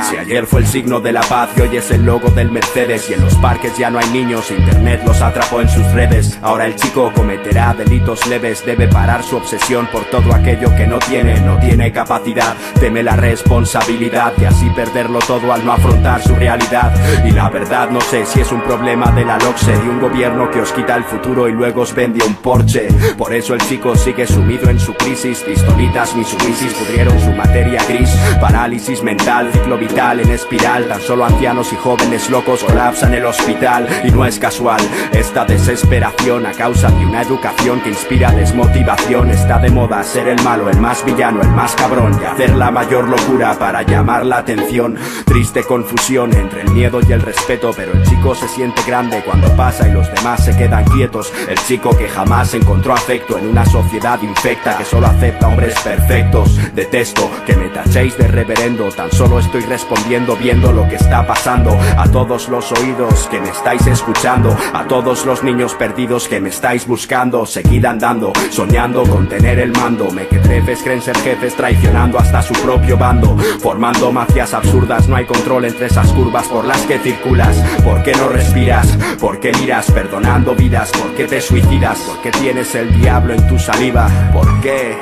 Si ayer fue el signo de la paz y hoy es el logo del Mercedes y en los parques ya no hay niños, internet los atrapó en sus redes. Ahora el chico cometerá delitos leves, debe parar su obsesión por todo aquello que no tiene, no tiene capacidad, teme la responsabilidad y así perderlo todo al no afrontar su realidad. Y la verdad no sé si es un problema de la LOXE y un gobierno que os quita el futuro y luego os vende un Porsche. Por eso el chico sigue sumido en su crisis, pistolitas ni sumisis pudrieron su materia gris, parálisis mental, ciclo vital en espiral, tan solo ancianos y jóvenes locos colapsan el hospital y no es casual esta desesperación a causa de una educación que inspira desmotivación, está de moda ser el malo, el más villano, el más cabrón y hacer la mayor locura para llamar la atención, triste confusión entre el miedo y el respeto, pero el chico se siente grande cuando pasa y los demás se quedan quietos, el chico que jamás encontró afecto en una sociedad infecta que solo acepta hombres perfectos, detesto que me tachéis de reverendo, tan solo estoy respondiendo viendo lo que está pasando a todos los oídos que me estáis escuchando, a todos los niños perdidos que me estáis buscando, seguid andando, soñando con tener el mando, me que trefes creen ser jefes traicionando hasta su propio bando, formando mafias absurdas, no hay control entre esas curvas por las que circulas, ¿por qué no respiras? ¿Por qué miras perdonando vidas? ¿Por qué te suicidas? ¿Por qué tienes el diablo en tu saliva? ¿Por qué?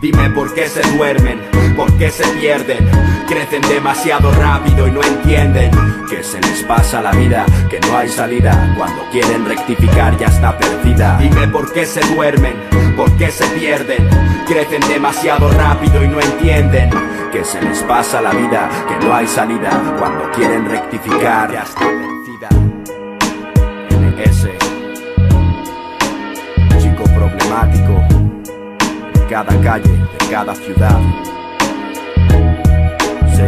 Dime por qué se duermen, por qué se pierden, crecen demasiado rápido y no entienden que se les pasa la vida, que no hay salida, cuando quieren rectificar ya está perdida. Dime por qué se duermen, por qué se pierden, crecen demasiado rápido y no entienden que se les pasa la vida, que no hay salida, cuando quieren rectificar ya está perdida. NS, chico problemático cada calle, de cada ciudad. Sí.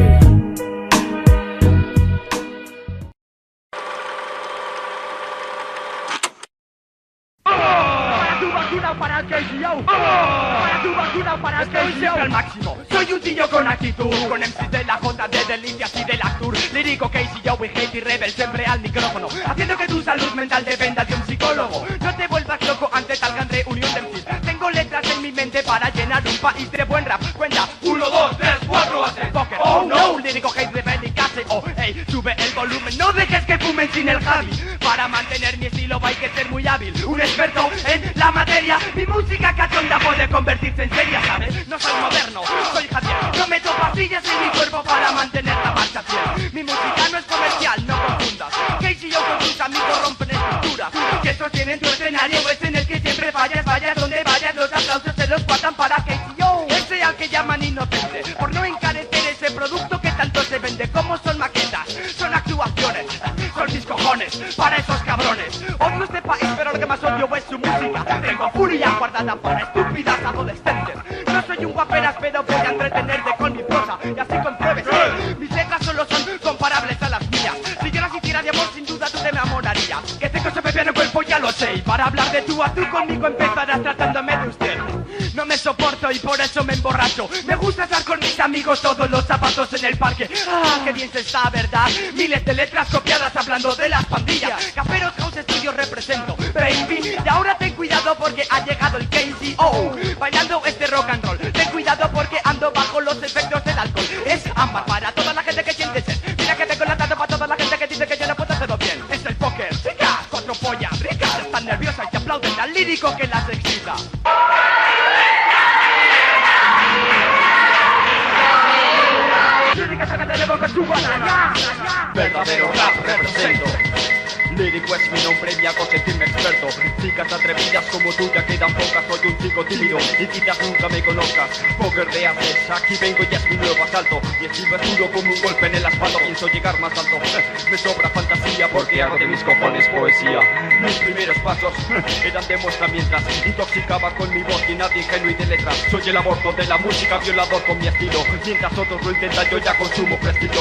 Para tu vacuna para tu vacuna para Estoy siempre al máximo. Soy un tío con actitud Con MCs de la Honda, de Delicias y del Actur Lírico KCO y hate y rebel siempre al micrófono. Haciendo que tu salud mental dependa de un psicólogo. No te vuelvas loco ante tal gran reunión de MCs Letras en mi mente para llenar un país de buen rap. Cuenta 1, 2, 3, 4, hace poker. Oh no, lírico hate rebel y KCO Ey, sube el volumen, no dejes que fumen sin el Javi. Para mantener mi estilo hay que ser muy hábil. Un experto en la materia Mi música cachonda puede convertirse en seria, ¿sabes? No soy moderno, soy Javier. No meto pastillas en mi cuerpo para mantener la marcha fiel. Mi música no es comercial, no confundas. Casey y yo con tus amigos rompen estructuras. Que sostienen tu escenario es en el que siempre fallas vayas, los aplausos se los guardan para que yo ese al que llaman inocente. Por no encarecer ese producto que tanto se vende como son maquetas son actuaciones son mis cojones para esos cabrones. Odio este país pero lo que más odio es su música. Tengo furia guardada para estúpidas adolescentes. No soy un guaperas pero voy a entretenerte con mi prosa y así compruebes que mis letras solo son comparables a las mías. Si yo las hiciera de amor sin duda tú te me amorarías en el cuerpo ya lo sé. Y para hablar de tú a tú conmigo empezarás tratándome de usted. No me soporto y por eso me emborracho. Me gusta estar con mis amigos todos los zapatos en el parque. Ah, qué bien se está, ¿verdad? Miles de letras copiadas hablando de las pandillas. Caperos House Studios represento, baby Y ahora ten cuidado porque ha llegado el KCO Bailando este rock and roll que las excita. Verdadero rap represento. Lírico es mi nombre y hago sentirme experto. Chicas atrevidas como tú ya quedan pocas Soy un chico tímido. Y quizás nunca me conozcas. Poker de haces, aquí vengo y es mi nuevo asalto. Y estilo es duro como un golpe en el asfalto. Pienso llegar más alto. Me sobra fantasía porque hago de mis cojones poesía Mis primeros pasos eran de Intoxicaba con mi voz y nadie ingenuo y de letras Soy el aborto de la música violador con mi estilo. Mientras otros lo intentan yo ya consumo prestigio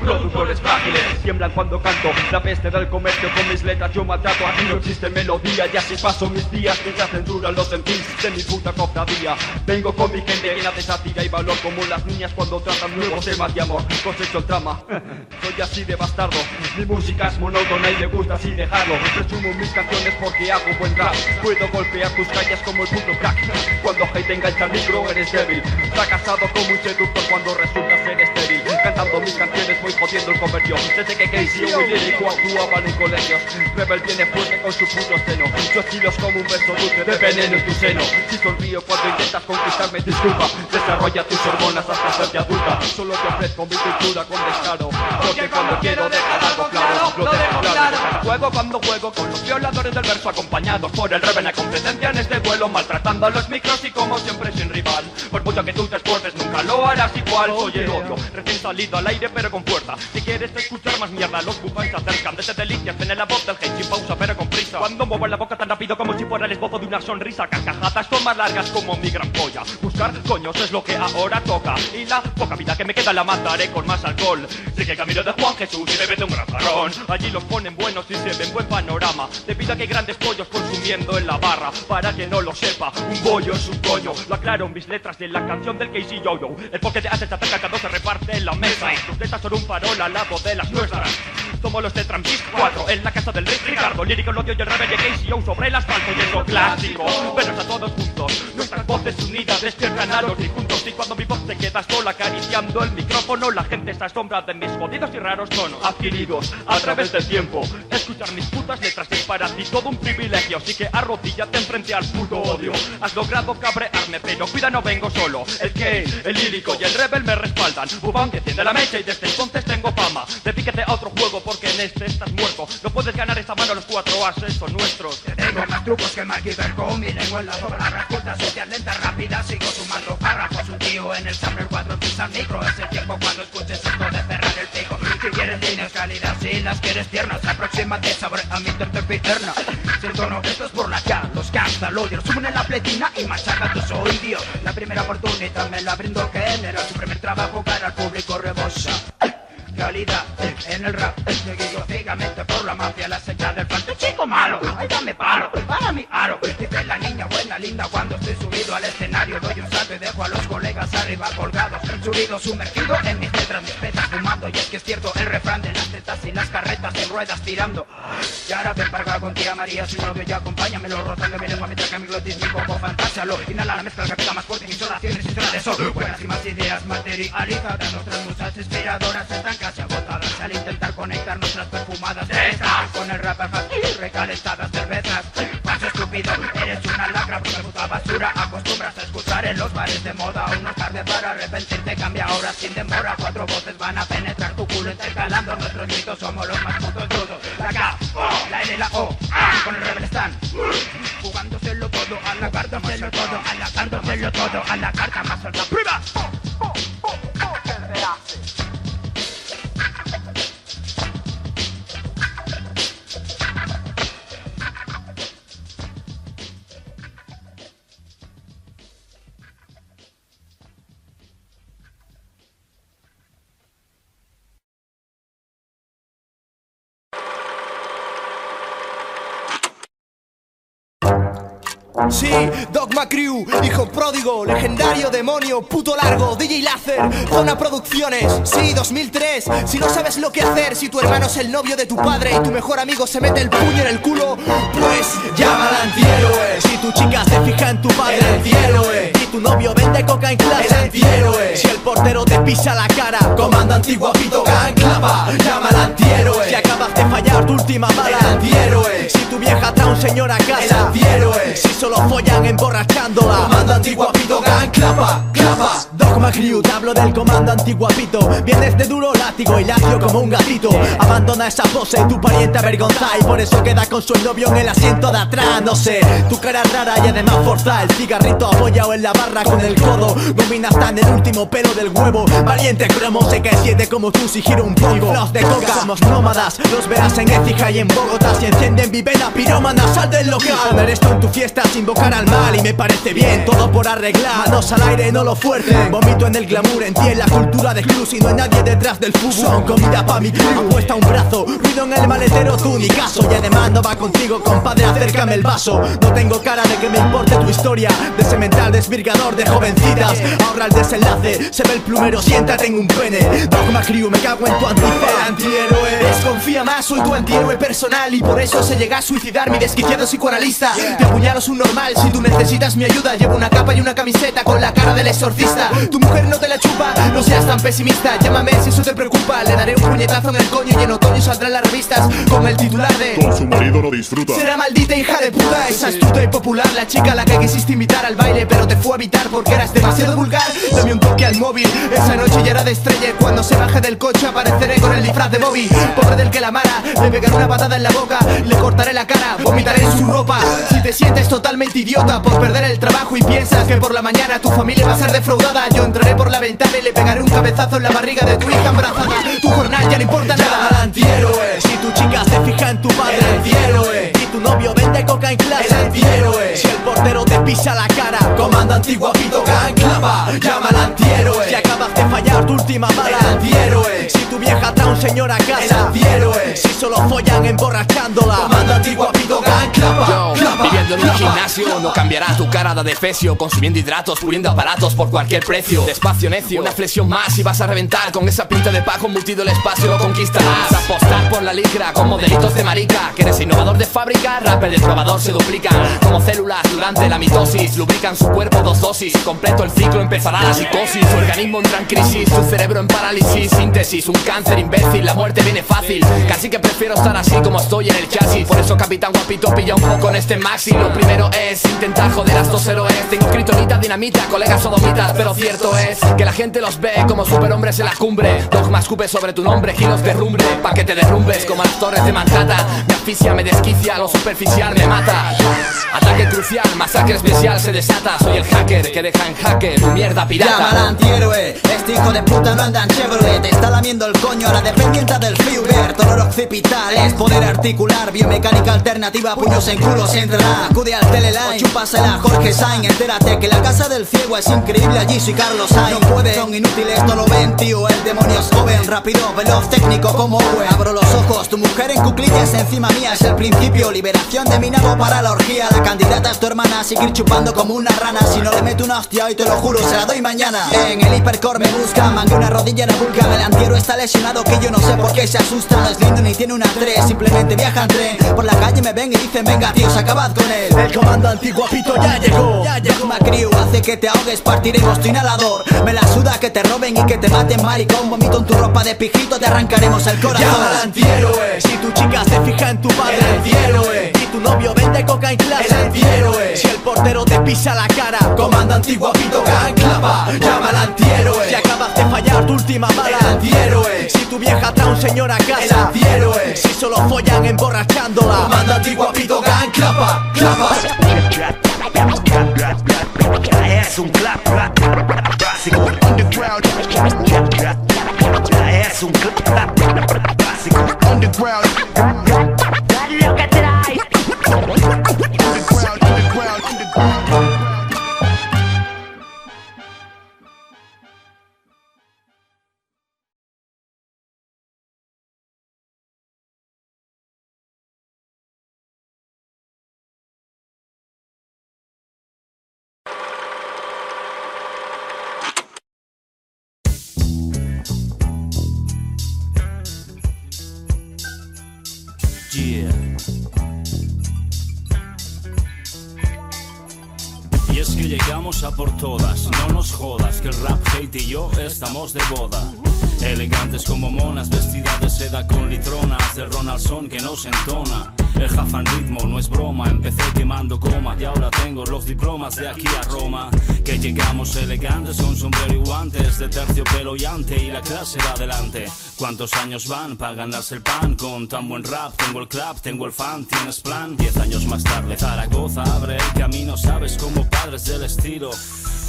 Productores frágiles tiemblan cuando canto. La peste del comercio con mis letras yo maltrato. Aquí no existe melodía y así paso mis días. Mientras censuran los MCs de mi puta cofradía. Vengo con mi gente llena de sátira y valor Como las niñas cuando tratan nuevos temas de amor. Cosecho el trama, soy así de bastardo. Mi música es monótona y me gusta así dejarlo. Resumo mis canciones porque hago buen rap. Puedo golpear tus calles como el puto crack. Cuando hate engancha el micro eres débil. Fracasado como un seductor cuando resulta ser estéril Cantando mis canciones voy jodiendo el comercio. Desde que Casey y lírico actuaban en colegios Rebel viene fuerte con su puto seno. Su estilo es como un beso dulce de veneno en tu seno. Si sonrío cuando intentas conquistarme disculpa. Desarrolla tus hormonas hasta hacerte adulta. Solo te ofrezco mi cultura con descaro. Porque cuando quiero dejar algo claro Lo dejo claro. Juego cuando juego con los violadores del verso Acompañados por el rebel La competencia en este vuelo Maltratando a los micros y como siempre sin rival. Por mucho que tú te esfuerces nunca lo harás igual. Soy el odio, recién al aire pero con fuerza. Si quieres escuchar más mierda Los buffans se acercan. Desde delicias Ven en la voz del hate sin pausa pero con prisa. Cuando muevo la boca tan rápido como si fuera el esbozo de una sonrisa Carcajadas son más largas como mi gran polla. Buscar coños es lo que ahora toca. Y la poca vida que me queda la mataré con más alcohol. Sigue el camino de Juan Jesús y bebete un gran jarrón Allí los ponen buenos y se ven buen panorama. Debido a que hay grandes pollos consumiendo en la barra. Para que no lo sepa, un bollo es un coño. Lo aclaro en mis letras de la canción del Casey Yo-Yo El poke de hace se acerca cuando se reparte en la mesa Tus letras son un farol al lado de las nuestras Somos los de Trampis 4 en la casa del Rick Ricardo. Lírico, el odio y el rebel de Casey O sobre el asfalto y es lo clásico. Pero a todos juntos, nuestras voces unidas despiertan a los difuntos. Y cuando mi voz se queda sola acariciando el micrófono La gente se asombra de mis jodidos y raros tonos. Adquiridos a través del tiempo Escuchar mis putas letras es para ti todo un privilegio. Así que arrodíllate enfrente al puto odio. Has logrado cabrearme pero cuida no vengo solo. El que, el lírico y el rebel me respaldan. Ufam que enciende la mecha y desde entonces tengo fama. Dedíquete a otro juego porque en este estás muerto. No puedes ganar esta mano los cuatro ases son nuestros. Tengo más trucos que Marky con mi lengua en las palabras cortas, social, lenta, rápida Sigo sumando párrafos, un tío en el Summer 4 pisa el micro. Es el tiempo cuando escuches esto de cerrar el pico. Si quieres líneas cálidas, si las quieres tiernas Aproxímate sobre a mi terpiterna Siento no esto es por la cara, los el odio Suben en la pletina y machacan tus oídos. La primera oportunidad me la brindo que su primer trabajo para el público rebosa en el rap Seguido ciegamente por la mafia La señal del falto chico malo Ay dame palo, para mi aro. Dice la niña buena, linda Cuando estoy subido al escenario Doy un salto y dejo a los colegas arriba colgados Subido, sumergido en mis letras Mis petas fumando. Y es que es cierto el refrán de las tetas Y las carretas en ruedas tirando. Y ahora para acá con tía María Su novio ya acompáñamelo Rozando mi lengua mientras que mi glotis mi coco Fantásalo Inhala la mezcla capita más fuerte Mis oraciones y de sol. Buenas y más ideas materializadas Nuestras musas inspiradoras están casi agotadas Al intentar conectar nuestras perfumadas Estás con el rapper fácil recalentadas cervezas. Paso estúpido, eres una lacra Porque puta basura. Acostumbras a escuchar en los bares de moda. Aún no es tarde para arrepentirte Cambia ahora sin demora. Cuatro voces van a penetrar tu culo intercalando Nuestros mitos somos los más putos dudos La K, la L, la O. Con el rebel están Jugándoselo todo a la carta Dándoselo todo a la carta Dándoselo todo a la carta Más alta ¡Prima! Sí, Dogma Crew, hijo pródigo, legendario, demonio, puto largo, DJ Láser, Zona Producciones, sí, 2003. Si no sabes lo que hacer, si tu hermano es el novio de tu padre y tu mejor amigo se mete el puño en el culo, pues llama al antihéroe. Si tu chica se fija en tu padre, El antihéroe. Tu novio vende coca en clase, El antihéroe. Si el portero te pisa la cara, Comando antiguapito gang clava, llama al antihéroe. Si acabas de fallar tu última bala, El antihéroe. Si tu vieja trae un señor a casa, El antihéroe. Si solo follan emborrachándola, Comando antiguapito gang clava, clava. Dogma Crew, te hablo del comando antiguapito Vienes de duro látigo y lacio como un gatito. Abandona esa pose, tu pariente avergonza Y por eso queda con su novio en el asiento de atrás No sé, tu cara rara y además forza. El cigarrito apoyado en la barra con el codo. Gomina hasta en el último pelo del huevo. Valiente cromo, sé que siete como tú si giro un poco Los de coca, somos nómadas Los verás en Écija y en Bogotá. Si encienden vivena pirómana, sal del local. Poner esto en tu fiesta sin invocar al mal Y me parece bien, todo por arreglar Manos al aire, no lo fuerte. Vomito en el glamour, en ti la cultura de club Si no hay nadie detrás del fútbol. Son comida pa' mi crew Apuesta un brazo, ruido en el maletero, tú ni caso. Y además no va contigo, compadre, acércame el vaso. No tengo cara de que me importe tu historia. De cemental de jovencitas. Ahorra el desenlace, se ve el plumero, siéntate en un pene. Dogma Crew, me cago en tu antife Antihéroe, desconfía más, soy tu antihéroe personal. Y por eso se llega a suicidar mi desquiciado psicoanalista. Te apuñalo un normal, si tú necesitas mi ayuda Llevo una capa y una camiseta con la cara del exorcista. Tu mujer no te la chupa, no seas tan pesimista. Llámame si eso te preocupa, le daré un puñetazo en el coño Y en otoño saldrán las revistas con el titular de Con su marido no disfruta. Será maldita hija de puta, esa astuta y popular La chica a la que quisiste invitar al baile Pero te fue a evitar porque eras demasiado vulgar. Dame un toque al móvil, esa noche ya era de estrella. Cuando se baje del coche apareceré con el disfraz de Bobby. Pobre del que la amara, le pegaré una patada en la boca Le cortaré la cara, vomitaré en su ropa. Si te sientes totalmente idiota por perder el trabajo Y piensas que por la mañana tu familia va a ser defraudada Yo entraré por la ventana y le pegaré un cabezazo en la barriga de tu hija embarazada. Tu jornal ya no importa nada. Antihéroe. Si tu chica se fija en tu padre El antihéroe. Tu novio vende coca en clase El antihéroe. Si el portero te pisa la cara Comando antiguapito clava, llama al antihéroe acabas de fallar tu última bala. El antihéroe. Si tu vieja trae un señor a El casa. antihéroe. Si solo follan emborrachándola. Comando antiguapito gang clava, Yo, clava, viviendo en un gimnasio No cambiará tu cara de defecio Consumiendo hidratos, puliendo aparatos por cualquier precio. Despacio necio, una flexión más y vas a reventar Con esa pinta de pajo multido el espacio. Lo conquistarás. Apostar por la licra con modelitos de marica. Que eres innovador de fábrica, rapper del probador se duplican Como células durante la mitosis Lubrican su cuerpo dos dosis. Completo el ciclo empezará la psicosis. Su organismo entra en crisis, su cerebro en parálisis Síntesis, un cáncer imbécil, la muerte viene fácil. Casi que prefiero estar así como estoy en el chasis. Por eso capitán guapito pilla un poco en este maxi. Lo primero es intentar joder a estos héroes Tengo kriptonita, dinamita, colegas sodomitas Pero cierto es que la gente los ve como superhombres en la cumbre. Dogma escupe sobre tu nombre, giros derrumbre Pa' que te derrumbes como las torres de Manhattan. Me asfixia, me desquicia, lo superficial me mata. Ataque crucial, masacre especial se desata. Soy el hacker que deja en jaque tu mierda pirata. Antihéroe, este hijo de puta no anda en Chevrolet está lamiendo el coño a la dependiente del Fiuber Dolor occipital es poder articular Biomecánica alternativa, puños en culos entrará Acude al teleline, chúpasela Jorge Sainz Entérate que la casa del ciego es increíble Allí soy Carlos Sainz. No puede, son inútiles, no lo ven tío El demonio es joven, rápido, veloz, técnico como Owen Abro los ojos, tu mujer en cuclillas encima mía Es el principio, liberación de mi nabo para la orgía La candidata es tu hermana, seguir chupando como una rana Si no le meto una hostia y te lo juro, se la doy mañana. En el me busca, mangué una rodilla en El antiero está lesionado que yo no sé por qué se asusta. No es lindo ni tiene una 3, simplemente viaja en tren. Por la calle me ven y dicen venga tíos, acabad con él El comando antiguapito ya llegó. Ya llegó. Crew hace que te ahogues, partiremos tu inhalador. Me la suda que te roben y que te maten maricón. Vomito en tu ropa de pijito, te arrancaremos el corazón. Llama al antihéroe Si tu chica se fija en tu padre El antihéroe. Si tu novio vende coca en clase El antihéroe. Si el portero te pisa la cara Comando antiguapito gang clava, El antihéroe. Si tu vieja trae un señor a casa El antihéroe. Si solo follan emborrachándola Comando antiguapito gang clava, clava Es estamos de boda. Elegantes como monas, vestidas de seda con litronas del Ronaldson que nos entona. El jafan ritmo no es broma, empecé quemando coma y ahora tengo los diplomas de aquí a Roma. Que llegamos elegantes con sombrero y guantes de terciopelo y ante y la clase va adelante. ¿Cuántos años van para ganarse el pan? Con tan buen rap, tengo el club, tengo el fan, tienes plan. Diez años más tarde, Zaragoza abre el camino, sabes como padres del estilo.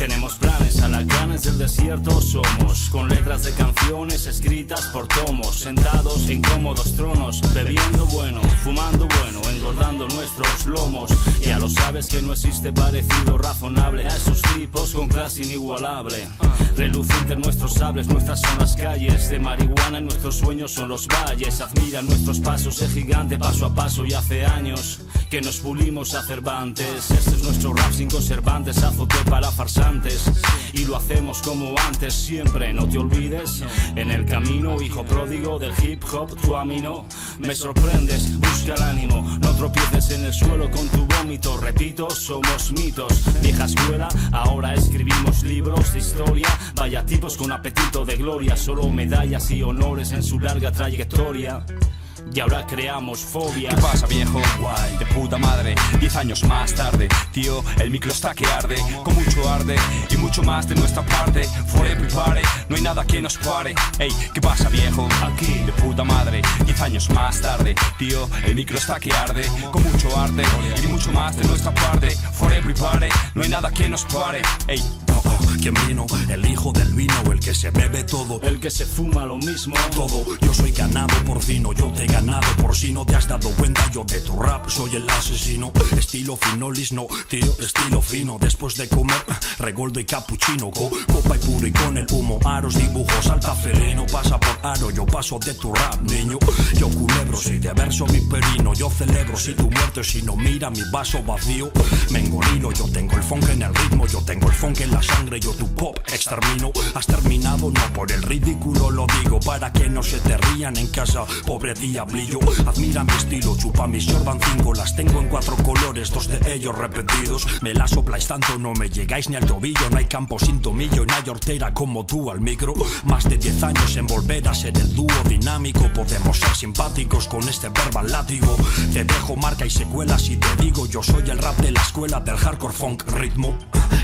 Tenemos planes, alacranes del desierto somos, con letras de canciones escritas por tomos, sentados en cómodos tronos, bebiendo bueno, fumando bueno, engordando nuestros lomos. Ya lo sabes que no existe parecido razonable a esos tipos con clase inigualable. Relucientes nuestros sables, nuestras son las calles, de marihuana en nuestros sueños son los valles. Admira nuestros pasos, es gigante paso a paso y hace años que nos pulimos a Cervantes. Este es nuestro rap sin conservantes, azote para farsantes. Y lo hacemos como antes, siempre, no te olvides. En el camino, hijo pródigo del hip hop, tu amino. Me sorprendes, busca el ánimo. No tropieces en el suelo con tu vómito. Repito, somos mitos. Vieja escuela, ahora escribimos libros de historia. Vaya tipos con apetito de gloria. Solo medallas y honores en su larga trayectoria. Y ahora creamos fobia. ¿Qué pasa, viejo? Guay, de puta madre. Diez años más tarde, tío, el micro está que arde. Con mucho arde y mucho más de nuestra parte. Forever party, no hay nada que nos pare. Ey, ¿qué pasa, viejo? Aquí, de puta madre. Diez años más tarde, tío, el micro está que arde. Con mucho arde y mucho más de nuestra parte. Party, no hay nada que nos pare. Ey, ¿Quién vino? El hijo del vino, el que se bebe todo. El que se fuma lo mismo. Todo. Yo soy ganado porcino, yo te he ganado por si no te has dado cuenta. Yo de tu rap soy el asesino. Estilo fino, lisno, tío, estilo fino. Después de comer, regoldo y capuchino. Co- copa y puro y con el humo. Aros, dibujos, alta felino. Pasa por aro, yo paso de tu rap, niño. Yo culebro, si de verso mi perino. Yo celebro si tu muerte, si no mira mi vaso vacío. Me engorilo, yo tengo el funk en el ritmo. Yo tengo el funk en la sangre, yo tu pop extermino. Has terminado, no por el ridículo lo digo, para que no se te rían en casa. Pobre diablillo, admira mi estilo, chupa mis Jordan 5, las tengo en cuatro colores, dos de ellos repetidos. Me la sopláis tanto, no me llegáis ni al tobillo. No hay campo sin tomillo, no hay hortera como tú al micro. Más de 10 años en volver a el dúo dinámico. Podemos ser simpáticos con este verbal látigo. Te dejo marca y secuelas y te digo, yo soy el rap de la escuela del hardcore funk ritmo.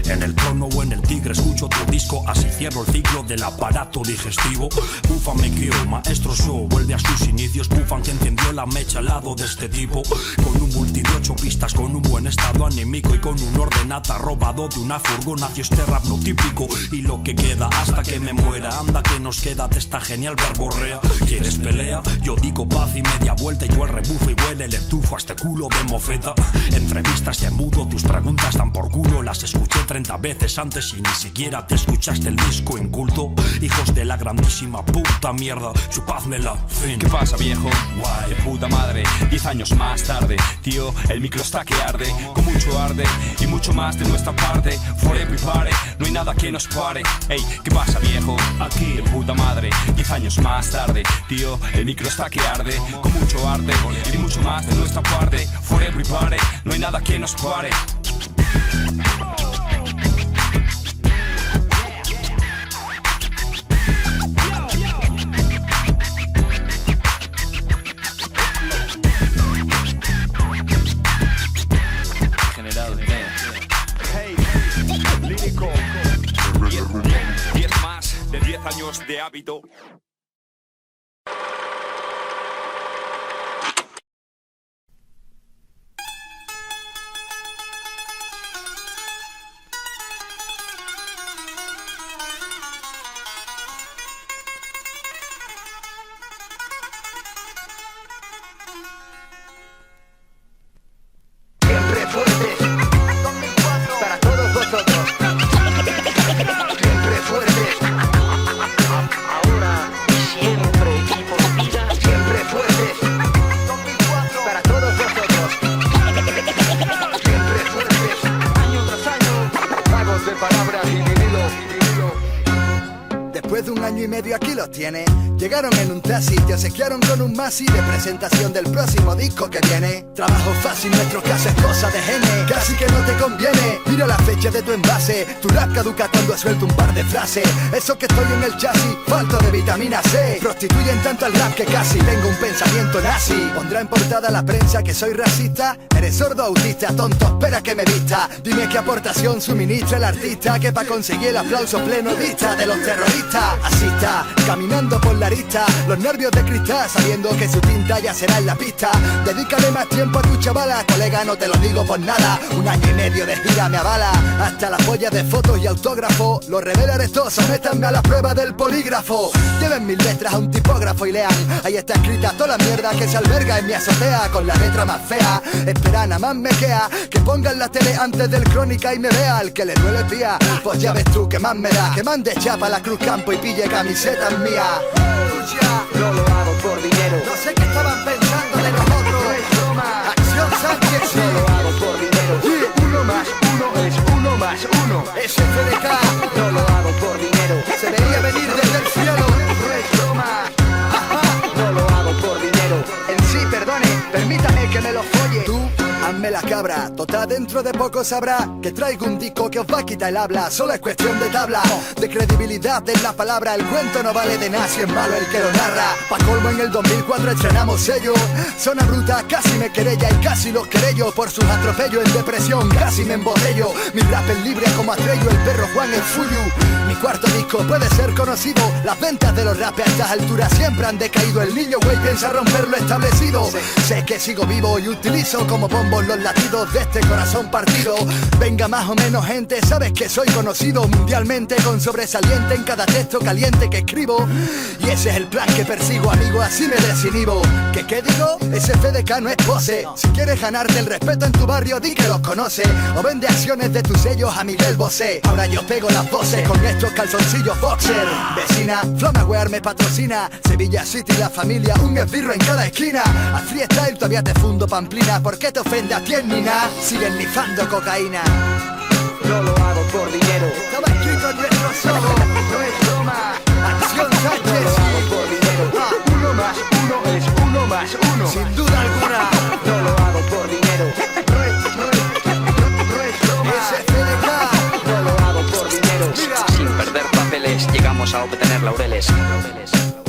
En el trono o en el tigre escucho tu disco, así cierro el ciclo del aparato digestivo. Bufan me crió, maestro show, vuelve a sus inicios. Bufan que encendió la mecha al lado de este tipo. Con un multi de ocho pistas, con un buen estado anímico y con un ordenata robado de una furgona. Nació este rap no típico y lo que queda hasta que me muera. Anda que nos queda de esta genial verborrea. ¿Quieres pelea? Yo digo paz y media vuelta y yo el rebufo y huele el estufo a este culo de mofeta. Entrevistas de mudo, tus preguntas dan por culo. Las escuché 30 veces antes y ni siquiera te escuchaste el disco inculto. Hijos de la grandísima puta mierda, chupázmela, fin. ¿Qué pasa, viejo? Guay, puta madre. Diez años más tarde, tío, el micro está que arde. Con mucho arde y mucho más de nuestra parte. Forever party, no hay nada que nos pare. Ey, ¿qué pasa, viejo? Aquí, puta madre. Diez años más tarde, tío, el micro está que arde. Con mucho arde y mucho más de nuestra parte. Forever party, no hay nada que nos pare. Obsequiaron con un masi de presentación del próximo disco que viene. Fácil, nuestro caso es cosa de gene, casi que no te conviene. Mira la fecha de tu envase, tu rap caduca cuando suelto un par de frases. Eso que estoy en el chasis, falto de vitamina C. Prostituyen tanto al rap que casi tengo un pensamiento nazi. Pondrá en portada la prensa que soy racista. Eres sordo autista, tonto, espera que me vista. Dime qué aportación suministra el artista que para conseguir el aplauso pleno vista de los terroristas. Así está, caminando por la arista, los nervios de cristal, sabiendo que su tinta ya será en la pista. Dedícale más tiempo a tu chavala, colega, no te lo digo por nada. Un año y medio de gira me avala, hasta la polla de fotos y autógrafo. Los revelaré todos, sométanme a la prueba del polígrafo. Lleven mis letras a un tipógrafo y lean, ahí está escrita toda la mierda que se alberga en mi azotea con la letra más fea. Espera, nada más me queda que pongan la tele antes del crónica y me vea al que le duele el día. Pues ya ves tú que más me da, que mande chapa a la Cruz Campo y pille camisetas mías. Lo No lo hago por dinero. Uno más uno es uno más uno. SFDK, No lo hago por dinero. se veía venir desde el cielo. No es. No lo hago por dinero. En sí, perdone, permítame que me lo folle. Hazme la cabra, total dentro de poco sabrá que traigo un disco que os va a quitar el habla. Solo es cuestión de tabla, de credibilidad de la palabra. El cuento no vale de nada si es malo el que lo narra. Pa' colmo en el 2004 estrenamos sello. Zona bruta, casi me querella y casi los querello. Por sus atropellos en depresión, casi me embotello. Mi rap es libre como Atrello, el perro Juan el Fuyu. Mi cuarto disco puede ser conocido. Las ventas de los rap a estas alturas siempre han decaído. El niño güey piensa romper lo establecido. Sé que sigo vivo y utilizo como los latidos de este corazón partido. Venga más o menos gente, sabes que soy conocido mundialmente con sobresaliente en cada texto caliente que escribo. Y ese es el plan que persigo, amigo, así me desinhibo. ¿Qué qué digo? Ese FDK no es pose. Si quieres ganarte el respeto en tu barrio, di que los conoce. O vende acciones de tus sellos a Miguel Bosé. Ahora yo pego las voces con estos calzoncillos boxer. Vecina, Flamawear me patrocina. Sevilla City, la familia, un esbirro en cada esquina. A freestyle todavía te fundo pamplina. ¿Por qué te ofende a ti en ni nada? Siguen nifando cocaína. No lo hago por dinero. Estaba escrito en nuestros ojos. No es broma. Acción No Sánchez. lo hago por dinero. Uno más uno es uno más uno. Sin duda alguna. No lo hago por dinero. No es, no es, no, no es broma. SFDK. No lo hago por dinero. Sin perder papeles, llegamos a obtener laureles. I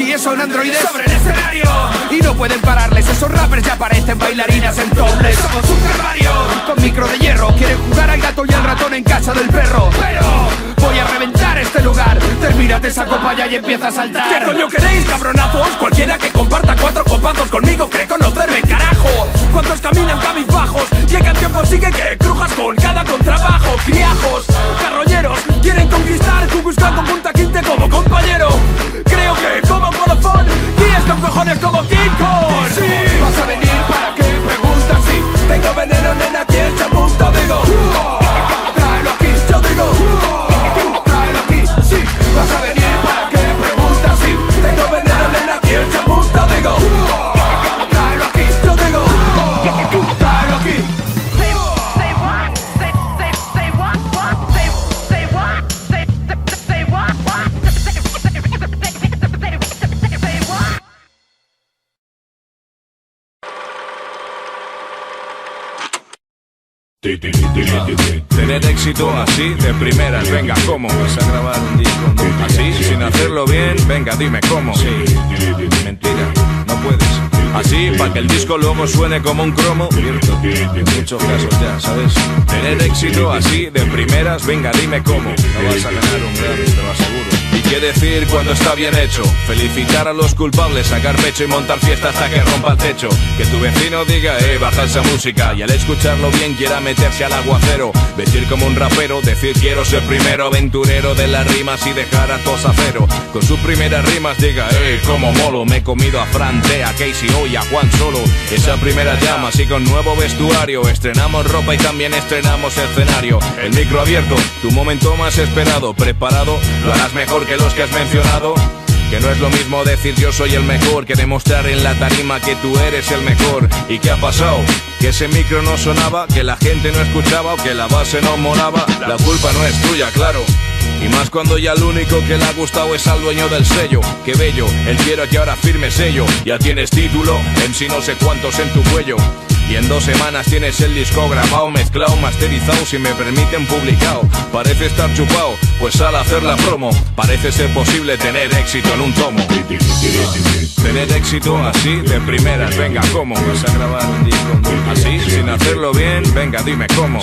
cojones, Duoki es un androide sobre el escenario y no pueden pararles, esos rappers ya parecen bailarinas en topless, somos un calvario, con micro de hierro, quieren jugar al gato y al ratón en casa del perro, pero voy a reventar este lugar, termínate esa copa ya y empieza a saltar. ¿Qué coño queréis, cabronazos? Cualquiera que comparta cuatro copazos conmigo cree conocerme, carajo. ¿Cuántos caminan cabizbajos? ¿Qué canción consigue que crujas con cada contrabajo? Criajos, carroñeros, quieren conquistar tu buscando punta quinte como compañero. Creo que como colofón, y estos cojones como King Kong. Sí, vas a venir para que preguntas si tengo veneno, nena, ¿quién se apunta? Digo, tráelo Así de primeras, venga, ¿cómo? Vas a grabar un disco así, sin hacerlo bien, venga, dime cómo. Mentira, no puedes. Así, para que el disco luego suene como un cromo. Cierto, en muchos casos ya, ¿sabes? Tener éxito así de primeras, venga, dime cómo. No vas a ganar un Grammy, te lo aseguro. ¿Y qué decir cuando está bien hecho? Felicitar a los culpables, sacar pecho y montar fiesta hasta que rompa el techo. Que tu vecino diga, eh, baja esa música. Y al escucharlo bien quiera meterse al aguacero. Vestir como un rapero, decir quiero ser primero aventurero de las rimas y dejar a todos a cero. Con sus primeras rimas diga, eh, como molo, me he comido a Fran, T, a Casey hoy a Juan Solo. Esa primera llama, así con nuevo vestuario. Estrenamos ropa y también estrenamos escenario. El micro abierto, tu momento más esperado. Preparado, lo harás mejor que los que has mencionado. Que no es lo mismo decir yo soy el mejor que demostrar en la tarima que tú eres el mejor. ¿Y qué ha pasado? Que ese micro no sonaba, que la gente no escuchaba o que la base no molaba. La culpa no es tuya, claro. Y más cuando ya lo único que le ha gustado es al dueño del sello. Qué bello, él quiere que ahora firme sello. Ya tienes título, en sí no sé cuántos en tu cuello. Y en dos semanas tienes el disco grabado, mezclado, masterizado, si me permiten publicado. Parece estar chupado, pues sal a hacer la promo. Parece ser posible tener éxito en un tomo. Tener éxito así de primeras, venga, ¿cómo? Vas a grabar un disco así, sin hacerlo bien, venga, dime cómo.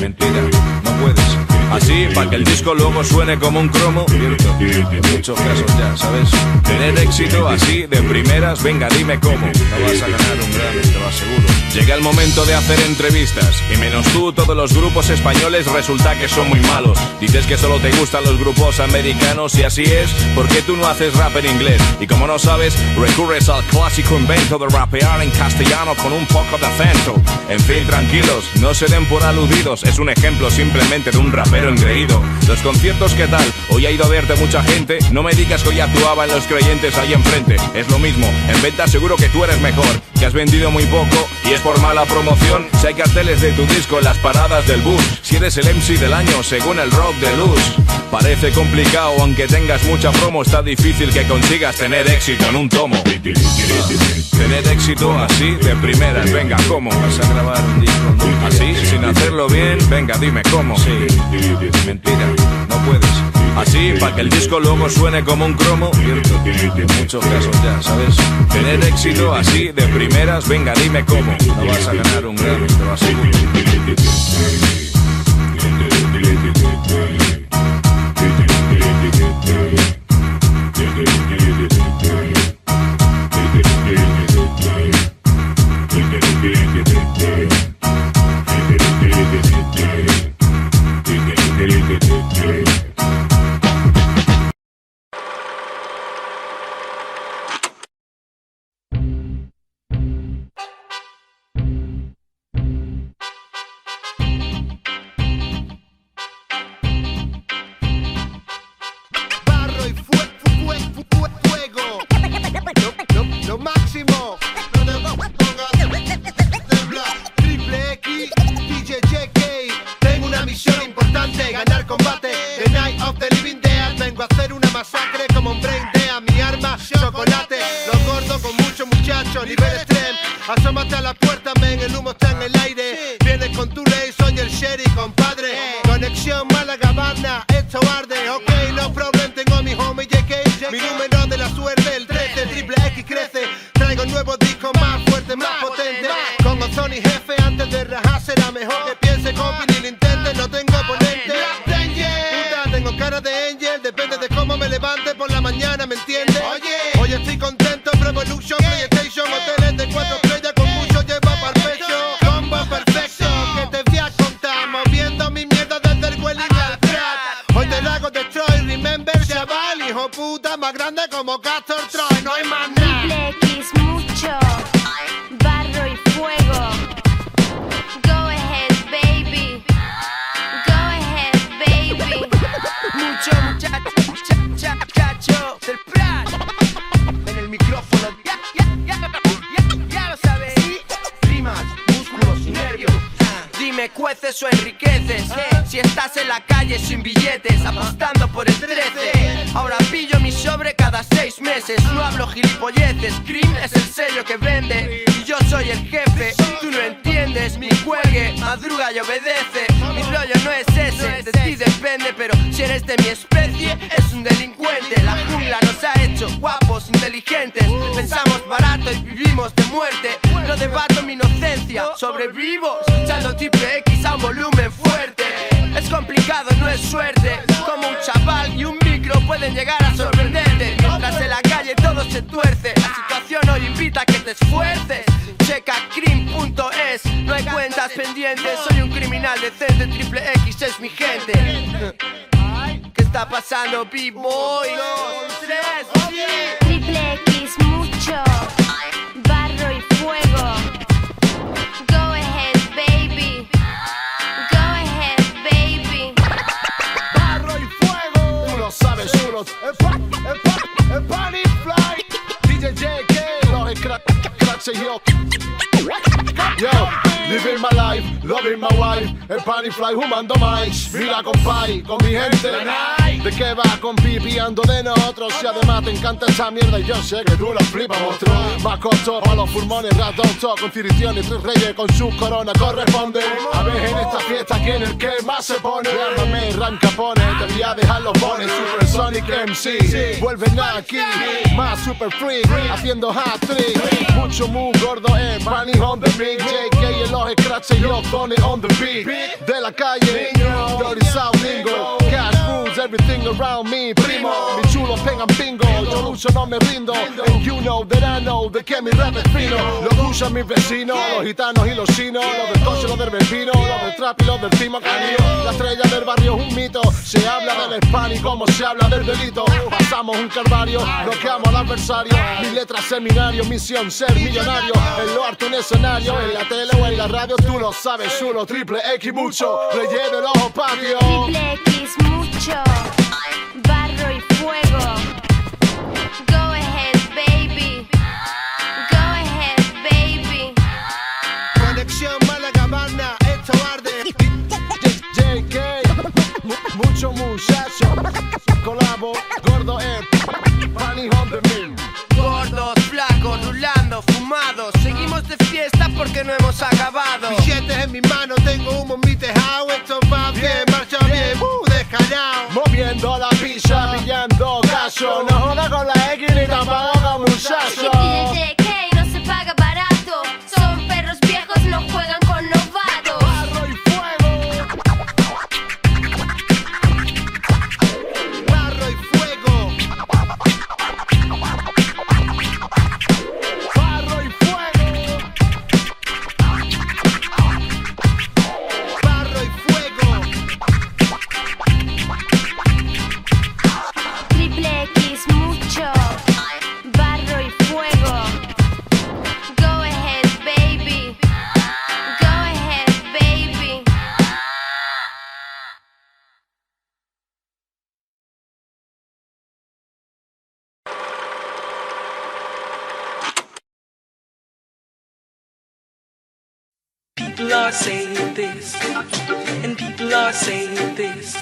Mentira, no puedes. Así, para que el disco luego suene como un cromo. En muchos casos ya, ¿sabes? Tener éxito así de primeras, venga, dime cómo. No vas a ganar un lo aseguro. Llega el momento de hacer entrevistas. Y menos tú, todos los grupos españoles resulta que son muy malos. Dices que solo te gustan los grupos americanos y así es, ¿por qué tú no haces rap en inglés? Y como no sabes, recurres al clásico invento de rapear en castellano con un poco de acento. En fin, tranquilos, no se den por aludidos, es un ejemplo simplemente de un rapero engreído. Los conciertos, ¿qué tal? Hoy ha ido a verte mucha gente, no me digas que hoy actuaba en los creyentes ahí enfrente. Es lo mismo, en venta seguro que tú eres mejor, que has vendido muy poco y es por mala promoción. Si hay carteles de tu disco en las paradas del bus, si eres el MC del año según el rock de luz. Parece complicado, aunque tengas mucha promo, está difícil que consigas tener éxito en un tomo. Tener éxito así de primeras, venga, ¿cómo? Vas a grabar un disco así, sin hacerlo bien, venga, dime cómo. Mentira, no puedes. Así, para que el disco luego suene como un cromo. Cierto, en muchos casos ya, ¿sabes? Tener éxito así de primeras, venga, dime cómo. No vas a ganar un Grammy, te lo aseguro. Loving my wife. El Bunny Fly humando mics. Mira, compay, con mi gente. ¿De qué va con pipiando de nosotros? Si además te encanta esa mierda y yo sé que tú la flipas, monstruo. Más costo para los pulmones, radonto, con cirición y tres reyes con su corona corresponde. A ver en esta fiesta quién es el que más se pone. Llámame Ram Capone, te voy a dejar los bones. Super Sonic MC, vuelven aquí. Más super freak, haciendo hat trick. Mucho muy gordo en Bunny on the beat. JK en los scratches y yo on the beat. De la calle, Dirty South Lingo. Everything around me, primo. Mi chulo pegan bingo, yo lucho no me rindo. And you know that I know de que mi rap es fino. Lo usan mis vecinos, los gitanos y los chinos. Los del coche, los del vecino, los del trap y los del timo canillo. La estrella del barrio es un mito. Se habla del spam y como se habla del delito. Pasamos un calvario, bloqueamos al adversario. Mi letra seminario, misión ser millonario. En lo harto un escenario, en la tele o en la radio, tú lo sabes, chulo. Triple X mucho, relleno el ojo patio. Triple X mucho, barro y fuego. Go ahead, baby. Go ahead, baby. Conexión Málaga Banda, esto arde. JK, mu- mucho muchacho. Colabo, gordo Bunny on the mill. Gordos, flacos, rulando, fumados. Seguimos de fiesta porque no hemos acabado. Billetes en mi mano, tengo humo en mi show international. Are saying this,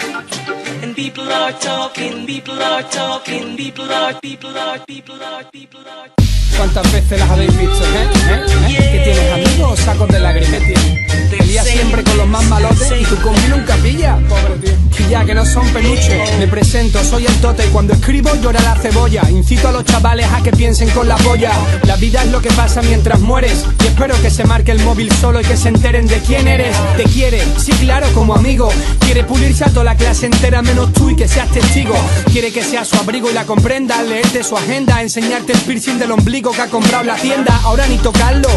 and people are talking, people are talking, people are, people are, people are, people are. ¿Cuántas veces las habéis visto, eh? ¿Eh? ¿Eh? ¿Que tienes amigos o sacos de lágrimas? ¿Qué tienes? Te lías siempre con los más malotes y tú con mí nunca pillas, pobre tío. Ya que no son peluches, me presento, soy el tote y cuando escribo llora la cebolla. Incito a los chavales a que piensen con la polla. La vida es lo que pasa mientras mueres y espero que se marque el móvil solo y que se enteren de quién eres. Te quiere, sí claro, como amigo. Quiere pulirse a toda la clase entera menos tú y que seas testigo. Quiere que seas su abrigo y la comprenda, leerte su agenda, enseñarte el piercing del ombligo que ha comprado la tienda. Ahora ni tocarlo.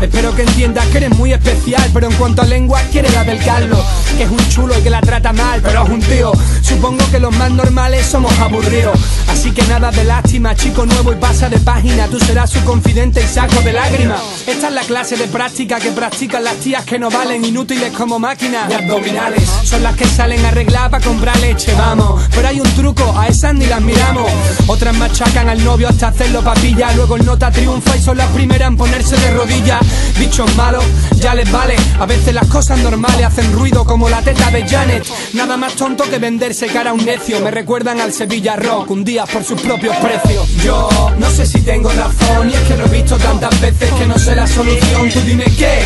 Espero que entiendas que eres muy especial, pero en cuanto a lengua quiere la del Carlos, que es un chulo y que la trata mal, pero un tío. Supongo que los más normales somos aburridos. Así que nada de lástima, chico nuevo y pasa de página. Tú serás su confidente y saco de lágrimas. Esta es la clase de práctica que practican las tías que no valen inútiles como máquinas. Y abdominales son las que salen arregladas para comprar leche, vamos. Pero hay un truco, a esas ni las miramos. Otras machacan al novio hasta hacerlo papilla. Luego el nota triunfa y son las primeras en ponerse de rodillas. bichos malos, ya les vale. A veces las cosas normales hacen ruido como la teta de Janet. Nada más tonto que venderse cara a un necio. Me recuerdan al Sevilla Rock, un día por sus propios precios. Yo no sé si tengo razón y es que lo he visto tantas veces que no sé la solución. Tú dime qué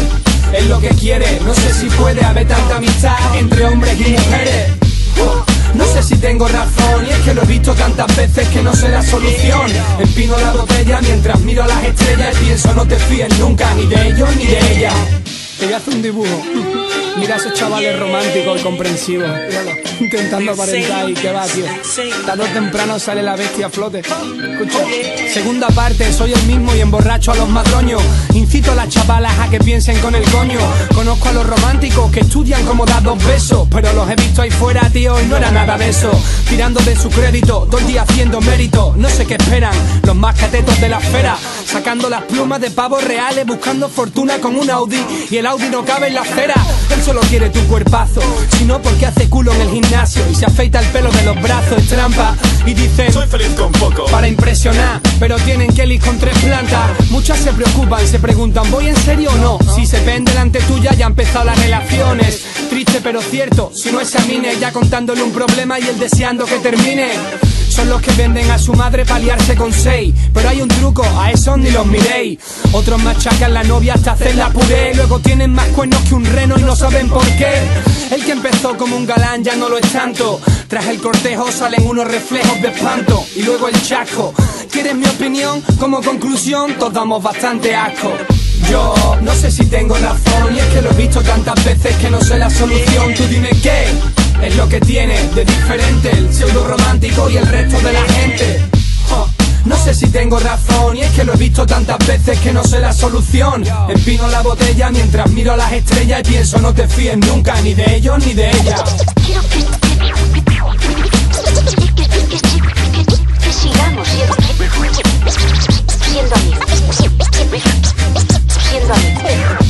es lo que quiere. No sé si puede haber tanta amistad entre hombres y mujeres. No sé si tengo razón y es que lo he visto tantas veces que no sé la solución. Empino la botella mientras miro las estrellas y pienso no te fíes nunca ni de ellos ni de ella. Te voy a hacer un dibujo. Mira a esos chavales románticos y comprensivos. Míralo, intentando aparentar y que va, tío. Tarde o temprano sale la bestia a flote. Escucha. Segunda parte, soy el mismo y emborracho a los madroños. Incito a las chavalas a que piensen con el coño. Conozco a los románticos que estudian como dar dos besos. Pero los he visto ahí fuera, tío, y no era nada de eso. Tirando de su crédito, todo el día haciendo mérito. No sé qué esperan, los más catetos de la esfera. Sacando las plumas de pavos reales, buscando fortuna con un Audi. Y el Audi no cabe en la acera. Él solo quiere tu cuerpazo. Si no, porque hace culo en el gimnasio y se afeita el pelo de los brazos, es trampa. Y dicen, soy feliz con poco. Para impresionar, pero tienen Kelly con tres plantas. Muchas se preocupan, se preguntan, ¿voy en serio o no? Si se ven delante tuya, ya han empezado las relaciones. Triste pero cierto, si no examine, ya contándole un problema y él deseando que termine. Son los que venden a su madre para liarse con seis. Pero hay un truco, a esos ni los miréis. Otros machacan la novia hasta hacerla puré. Luego tienen más cuernos que un reno y no saben por qué. El que empezó como un galán ya no lo es tanto. Tras el cortejo salen unos reflejos de espanto. Y luego el chasco. ¿Quieres mi opinión? Como conclusión, todos damos bastante asco. Yo no sé si tengo razón y es que lo he visto tantas veces que no sé la solución. Tú dime qué es lo que tiene de diferente el pseudo romántico y el resto de la gente. No sé si tengo razón y es que lo he visto tantas veces que no sé la solución. Empino la botella mientras miro las estrellas y pienso no te fíes nunca ni de ellos ni de ella. Quiero que, sigamos siendo amigos. Siendo amigos.